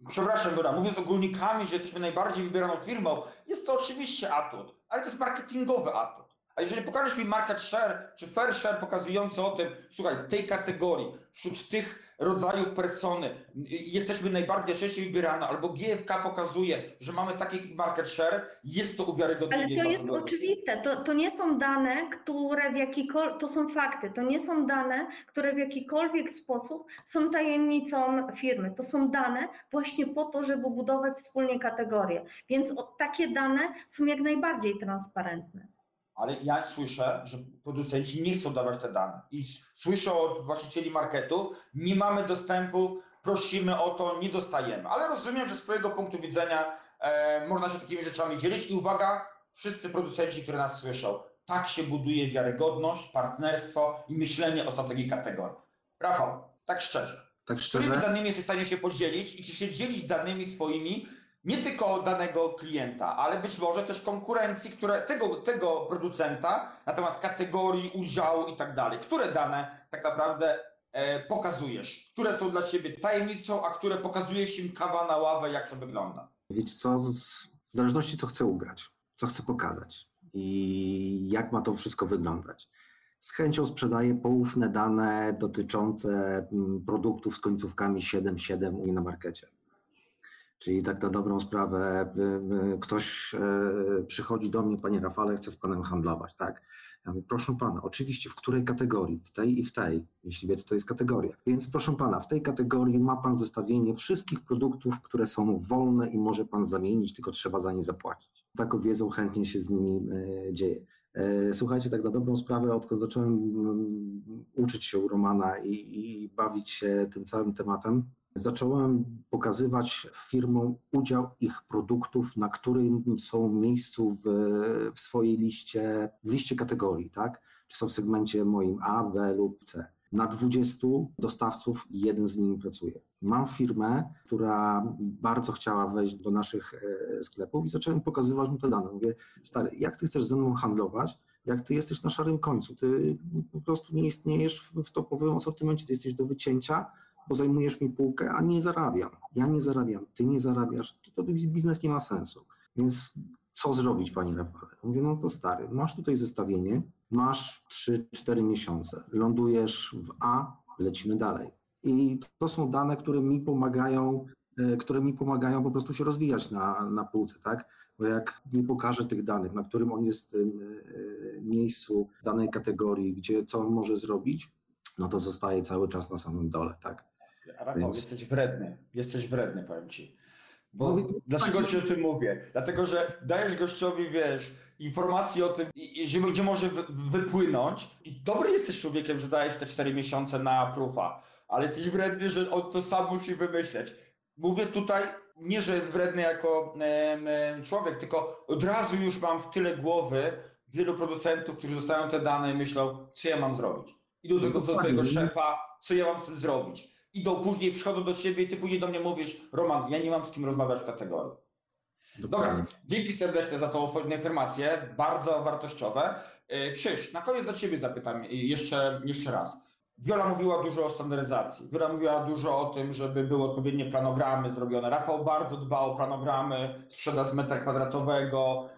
Przepraszam, Góra, mówiąc ogólnikami, że jesteśmy najbardziej wybieraną firmą, jest to oczywiście atut, ale to jest marketingowy atut. A jeżeli pokażesz mi market share czy fair share pokazujący o tym, słuchaj, w tej kategorii, wśród tych rodzajów persony jesteśmy najbardziej częściej wybierane, albo GFK pokazuje, że mamy taki market share, jest to uwiarygodnienie.
Ale to jest oczywiste. To, to nie są dane, które w jakikolwiek, to są fakty, to nie są dane, które w jakikolwiek sposób są tajemnicą firmy. To są dane właśnie po to, żeby budować wspólnie kategorie. Więc o, takie dane są jak najbardziej transparentne.
Ale ja słyszę, że producenci nie chcą dawać te dane. I słyszę od właścicieli marketów, nie mamy dostępów, prosimy o to, nie dostajemy. Ale rozumiem, że z twojego punktu widzenia e, można się takimi rzeczami dzielić. I uwaga, wszyscy producenci, które nas słyszą, tak się buduje wiarygodność, partnerstwo i myślenie o strategii kategorii. Rafał, tak szczerze,
Tak
którymi
szczerze,
danymi jesteś w stanie się podzielić i czy się dzielić danymi swoimi, nie tylko danego klienta, ale być może też konkurencji, które, tego, tego producenta na temat kategorii, udziału i tak dalej. Które dane tak naprawdę e, pokazujesz? Które są dla Ciebie tajemnicą, a które pokazujesz im kawa na ławę, jak to wygląda?
wiecie co, w zależności co chcę ugrać, co chcę pokazać i jak ma to wszystko wyglądać. Z chęcią sprzedaję poufne dane dotyczące mm, produktów z końcówkami 7.7 u mnie na markecie. Czyli tak na dobrą sprawę, y, y, ktoś e, przychodzi do mnie, panie Rafale, chce z panem handlować, tak? Ja mówię, proszę pana, oczywiście w której kategorii? W tej i w tej, jeśli wie, co to jest kategoria. Więc proszę pana, w tej kategorii ma pan zestawienie wszystkich produktów, które są wolne i może pan zamienić, tylko trzeba za nie zapłacić. Taką wiedzą chętnie się z nimi e, dzieje. E, Słuchajcie, tak na dobrą sprawę, odkąd zacząłem mm, uczyć się u Romana i, i bawić się tym całym tematem, zacząłem pokazywać firmom udział ich produktów, na którym są miejscu w, w swojej liście, w liście kategorii, tak? Czy są w segmencie moim A, B lub C. Na 20 dostawców jeden z nimi pracuje. Mam firmę, która bardzo chciała wejść do naszych e, sklepów i zacząłem pokazywać mu te dane. Mówię, stary, jak ty chcesz ze mną handlować, jak ty jesteś na szarym końcu? Ty po prostu nie istniejesz w, topowym asortymencie, ty jesteś do wycięcia, bo zajmujesz mi półkę, a nie zarabiam. Ja nie zarabiam, ty nie zarabiasz, to, to biznes nie ma sensu. Więc co zrobić, panie Rafale? Mówię, no to stary, masz tutaj zestawienie, masz 3-4 miesiące, lądujesz w A, lecimy dalej. I to są dane, które mi pomagają, e, które mi pomagają po prostu się rozwijać na, na półce, tak? Bo jak nie pokażę tych danych, na którym on jest e, miejscu w danej kategorii, gdzie co on może zrobić, no to zostaje cały czas na samym dole, tak?
Rafał,
Więc-
jesteś wredny. Jesteś wredny, powiem ci. Bo
No,
dlaczego
tak.
ci o tym mówię? Dlatego, że dajesz gościowi, wiesz, informacje o tym, i- i gdzie, może wy, wypłynąć. I dobry jesteś człowiekiem, że dajesz te 4 miesiące na proofa, ale jesteś wredny, że on to sam musi wymyśleć. Mówię tutaj nie, że jest wredny jako em, człowiek, tylko od razu już mam w tyle głowy wielu producentów, którzy dostają te dane i myślą, co ja mam zrobić. Idą do
No
tego
dokładnie.
swojego szefa, co ja mam z tym zrobić. Idą później, przychodzą do ciebie i ty później do mnie mówisz, Roman, ja nie mam z kim rozmawiać w kategorii. Dobra, dzięki serdecznie za tą informację, bardzo wartościowe. E, Krzyś, na koniec do Ciebie zapytam jeszcze, jeszcze raz. Wiola mówiła dużo o standaryzacji. Wiola mówiła dużo o tym, żeby były odpowiednie planogramy zrobione. Rafał bardzo dba o planogramy, sprzedaż metra kwadratowego,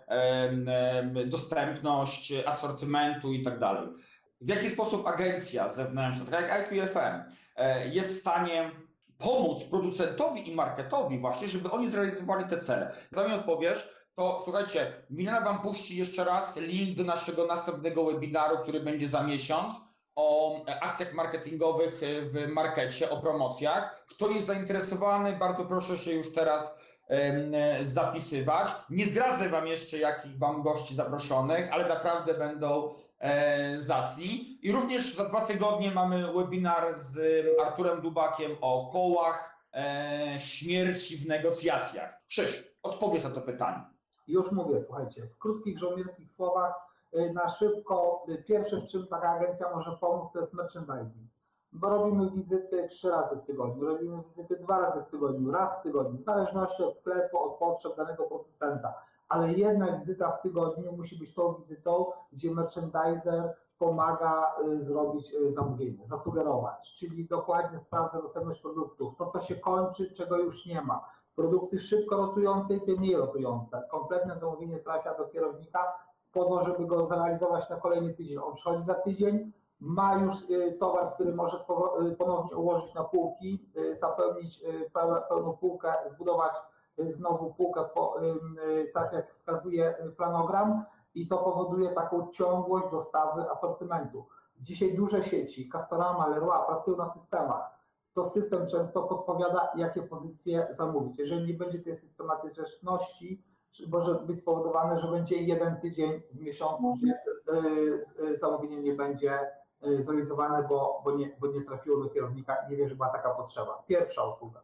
dostępność asortymentu i tak dalej. W jaki sposób agencja zewnętrzna, tak jak IQFM, e, jest w stanie pomóc producentowi i marketowi właśnie, żeby oni zrealizowali te cele. Zanim odpowiesz, to słuchajcie, Milena Wam puści jeszcze raz link do naszego następnego webinaru, który będzie za miesiąc o e, akcjach marketingowych e, w markecie, o promocjach. Kto jest zainteresowany, bardzo proszę się już teraz zapisywać. Nie zdradzę Wam jeszcze, jakich mam gości zaproszonych, ale naprawdę będą e, zacni. I również za dwa tygodnie mamy webinar z Arturem Dubakiem o kołach e, śmierci w negocjacjach. Krzyś, odpowiedz na to pytanie.
Już mówię, słuchajcie, w krótkich żołnierskich słowach y, na szybko. Pierwsze, w czym taka agencja może pomóc, to jest merchandising. Bo robimy wizyty trzy razy w tygodniu, robimy wizyty dwa razy w tygodniu, raz w tygodniu, w zależności od sklepu, od potrzeb danego producenta. Ale jedna wizyta w tygodniu musi być tą wizytą, gdzie merchandiser pomaga y, zrobić y, zamówienie, zasugerować, czyli dokładnie sprawdza dostępność produktów, to co się kończy, czego już nie ma. Produkty szybko rotujące i te mniej rotujące. Kompletne zamówienie trafia do kierownika po to, żeby go zrealizować na kolejny tydzień. On przychodzi za tydzień, ma już y, towar, który może ponownie ułożyć na półki, zapełnić peł- pełną półkę, zbudować znowu półkę po, ym, y, tak jak wskazuje y, planogram i to powoduje taką ciągłość dostawy asortymentu. Dzisiaj duże sieci, Castorama, Leroy pracują na systemach. To system często podpowiada, jakie pozycje zamówić. Jeżeli nie będzie tej systematyczności, może być spowodowane, że będzie jeden tydzień w miesiącu, gdzie y, y, zamówienie nie będzie y, zrealizowane, bo, bo, nie, bo nie trafiło do kierownika, nie wie, że była taka potrzeba. Pierwsza usługa.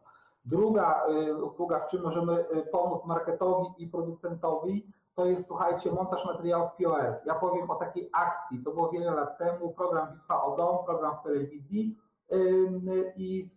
Druga y, usługa, w czym możemy y, pomóc marketowi i producentowi, to jest, słuchajcie, montaż materiałów POS. Ja powiem o takiej akcji, to było wiele lat temu, program Bitwa o Dom, program w telewizji i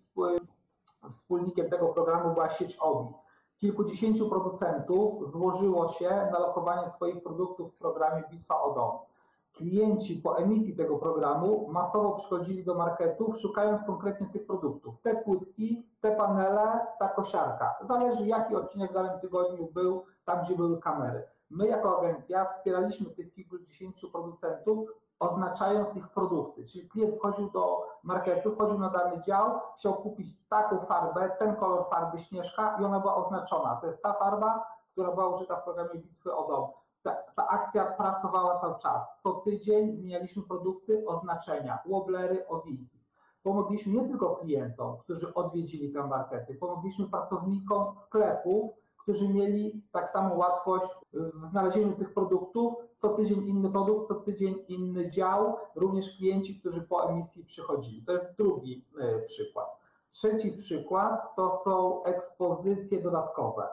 wspólnikiem tego programu była sieć OBI. Kilkudziesięciu producentów złożyło się na lokowanie swoich produktów w programie Bitwa o Dom. Klienci po emisji tego programu masowo przychodzili do marketów, szukając konkretnie tych produktów. Te płytki, te panele, ta kosiarka. Zależy jaki odcinek w danym tygodniu był, tam gdzie były kamery. My jako agencja wspieraliśmy tych kilkudziesięciu producentów, oznaczając ich produkty. Czyli klient wchodził do marketu, wchodził na dany dział, chciał kupić taką farbę, ten kolor farby Śnieżka i ona była oznaczona. To jest ta farba, która była użyta w programie Bitwy o Dom. Ta, ta akcja pracowała cały czas. Co tydzień zmienialiśmy produkty, oznaczenia, woblery, owiki. Pomogliśmy nie tylko klientom, którzy odwiedzili te markety, pomogliśmy pracownikom sklepów, którzy mieli tak samo łatwość w znalezieniu tych produktów. Co tydzień inny produkt, co tydzień inny dział, również klienci, którzy po emisji przychodzili. To jest drugi y, przykład. Trzeci przykład to są ekspozycje dodatkowe.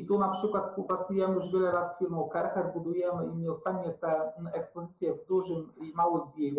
I tu na przykład współpracujemy już wiele lat z firmą Kercher, budujemy im nieustannie te ekspozycje w dużym i małym DIY.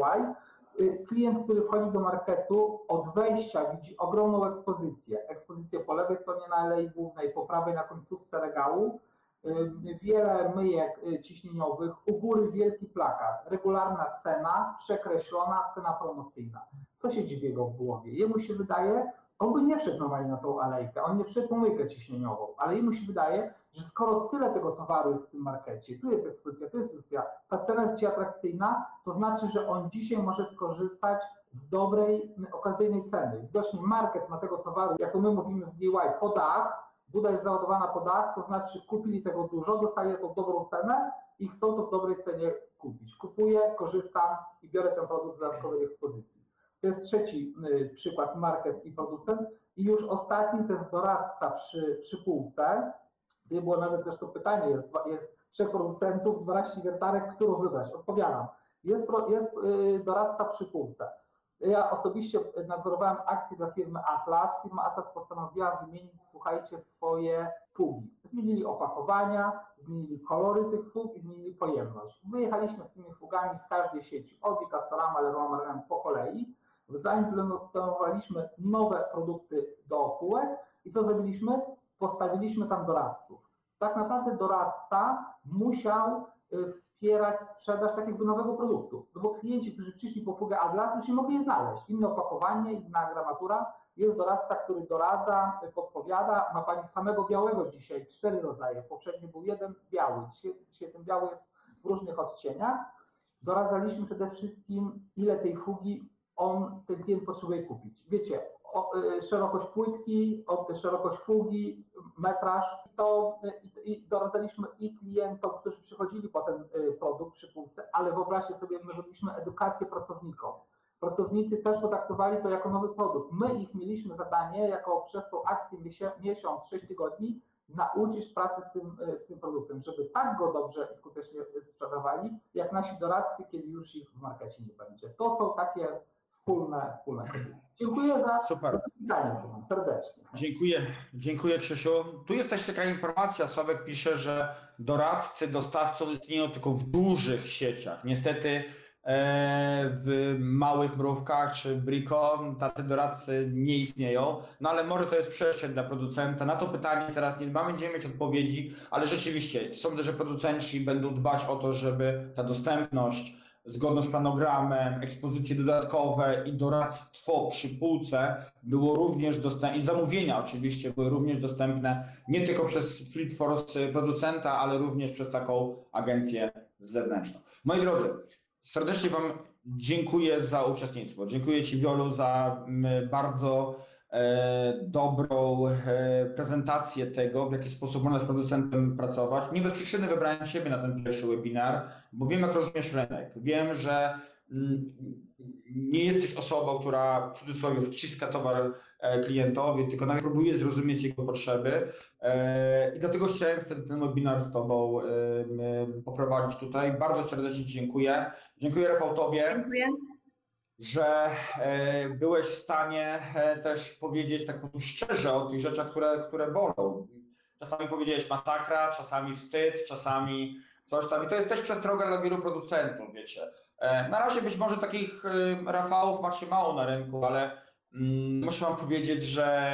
Y, Klient, który wchodzi do marketu, od wejścia widzi ogromną ekspozycję. Ekspozycję po lewej stronie na alei głównej, po prawej na końcówce regału. Y, Wiele myjek y, ciśnieniowych, u góry wielki plakat, regularna cena, przekreślona cena promocyjna. Co się dzieje jego w głowie? Jemu się wydaje, on by nie wszedł normalnie na tą alejkę, on nie wszedł myjkę ciśnieniową, ale jemu się wydaje, że skoro tyle tego towaru jest w tym markecie, tu jest ekspozycja, tu jest ekspozycja, ta cena jest ci atrakcyjna, to znaczy, że on dzisiaj może skorzystać z dobrej, okazyjnej ceny. Widocznie market ma tego towaru, jak to my mówimy w DIY, po dach, buda jest załadowana po dach, to znaczy kupili tego dużo, dostali tą dobrą cenę i chcą to w dobrej cenie kupić. Kupuję, korzystam i biorę ten produkt z dodatkowej ekspozycji. To jest trzeci y, przykład, market i producent. I już ostatni to jest doradca przy, przy półce. Tutaj było nawet zresztą pytanie, jest, jest trzech producentów, 12 wiertarek, którą wybrać? Odpowiadam. Jest, jest y, doradca przy półce. Ja osobiście nadzorowałem akcję dla firmy Atlas. Firma Atlas postanowiła wymienić, słuchajcie, swoje fugi. Zmienili opakowania, zmienili kolory tych fug i zmienili pojemność. Wyjechaliśmy z tymi fugami z każdej sieci, Obi, Castorama, Leroy Merlin po kolei. Zaimplementowaliśmy nowe produkty do półek i co zrobiliśmy? Postawiliśmy tam doradców. Tak naprawdę doradca musiał y, wspierać sprzedaż tak jakby nowego produktu. No bo klienci, którzy przyszli po fugę Atlas, już nie mogli je znaleźć. Inne opakowanie, inna gramatura. Jest doradca, który doradza, y, podpowiada. Ma pani samego białego dzisiaj, cztery rodzaje. Poprzednio był jeden biały. Dzisiaj, dzisiaj ten biały jest w różnych odcieniach. Doradzaliśmy przede wszystkim, ile tej fugi on, ten klient potrzebuje kupić. Wiecie, o, y, szerokość płytki, o, szerokość fugi, metraż. To, y, i, I doradzaliśmy i klientom, którzy przychodzili po ten y, produkt przy półce, ale wyobraźcie sobie, my robiliśmy edukację pracownikom. Pracownicy też potraktowali to jako nowy produkt. My ich mieliśmy zadanie, jako przez tą akcję miesiąc, sześć tygodni, nauczyć pracy z tym, y, z tym produktem, żeby tak go dobrze i skutecznie sprzedawali, jak nasi doradcy, kiedy już ich w markecie nie będzie. To są takie wspólne, wspólne. Dziękuję za
Super.
pytanie serdecznie.
Dziękuję, dziękuję Krzysiu. Tu jest też taka informacja, Sławek pisze, że doradcy dostawców istnieją tylko w dużych sieciach. Niestety e, w małych mrówkach czy Brico tacy doradcy nie istnieją, no ale może to jest przestrzeń dla producenta. Na to pytanie teraz nie mamy, będziemy mieć odpowiedzi, ale rzeczywiście sądzę, że producenci będą dbać o to, żeby ta dostępność zgodność z planogramem, ekspozycje dodatkowe i doradztwo przy półce było również dostępne, i zamówienia oczywiście były również dostępne nie tylko przez Fleet Force producenta, ale również przez taką agencję zewnętrzną. Moi drodzy, serdecznie Wam dziękuję za uczestnictwo. Dziękuję Ci Wiolu za mm, bardzo dobrą e, prezentację tego, w jaki sposób można z producentem pracować. Nie bez przyczyny wybrałem Ciebie na ten pierwszy webinar, bo wiem, jak rozumiesz rynek. Wiem, że mm, nie jesteś osobą, która w cudzysłowie wciska towar e, klientowi, tylko nawet próbuje zrozumieć jego potrzeby. E, I dlatego chciałem ten, ten webinar z Tobą e, poprowadzić tutaj. Bardzo serdecznie dziękuję. Dziękuję Rafał Tobie
Dziękuję.
Że e, byłeś w stanie e, też powiedzieć tak szczerze o tych rzeczach, które, które bolą. Czasami powiedziałeś masakra, czasami wstyd, czasami coś tam. I to jest też przestroga dla wielu producentów, wiecie. E, Na razie być może takich Rafałów macie mało na rynku, ale mm, muszę wam powiedzieć, że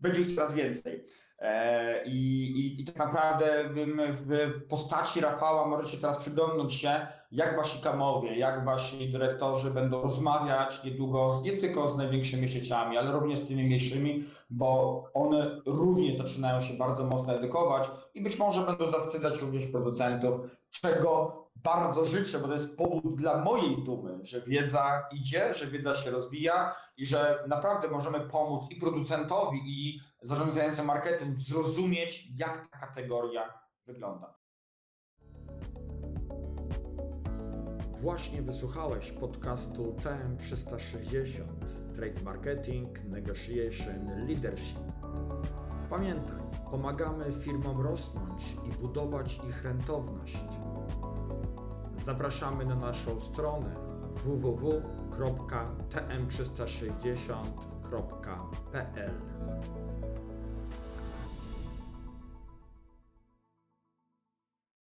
będzie ich coraz więcej. E, I, i, I tak naprawdę w, postaci Rafała możecie teraz przyglądnąć się, jak wasi kamowie, jak wasi dyrektorzy będą rozmawiać niedługo z, nie tylko z największymi sieciami, ale również z tymi mniejszymi, bo one również zaczynają się bardzo mocno edukować i być może będą zawstydzać również producentów, czego bardzo życzę, bo to jest powód dla mojej dumy, że wiedza idzie, że wiedza się rozwija i że naprawdę możemy pomóc i producentowi, i zarządzającym marketem zrozumieć, jak ta kategoria wygląda.
Właśnie wysłuchałeś podcastu TM360 Trade Marketing, Negotiation, Leadership. Pamiętaj, pomagamy firmom rosnąć i budować ich rentowność. Zapraszamy na naszą stronę www.tm360.pl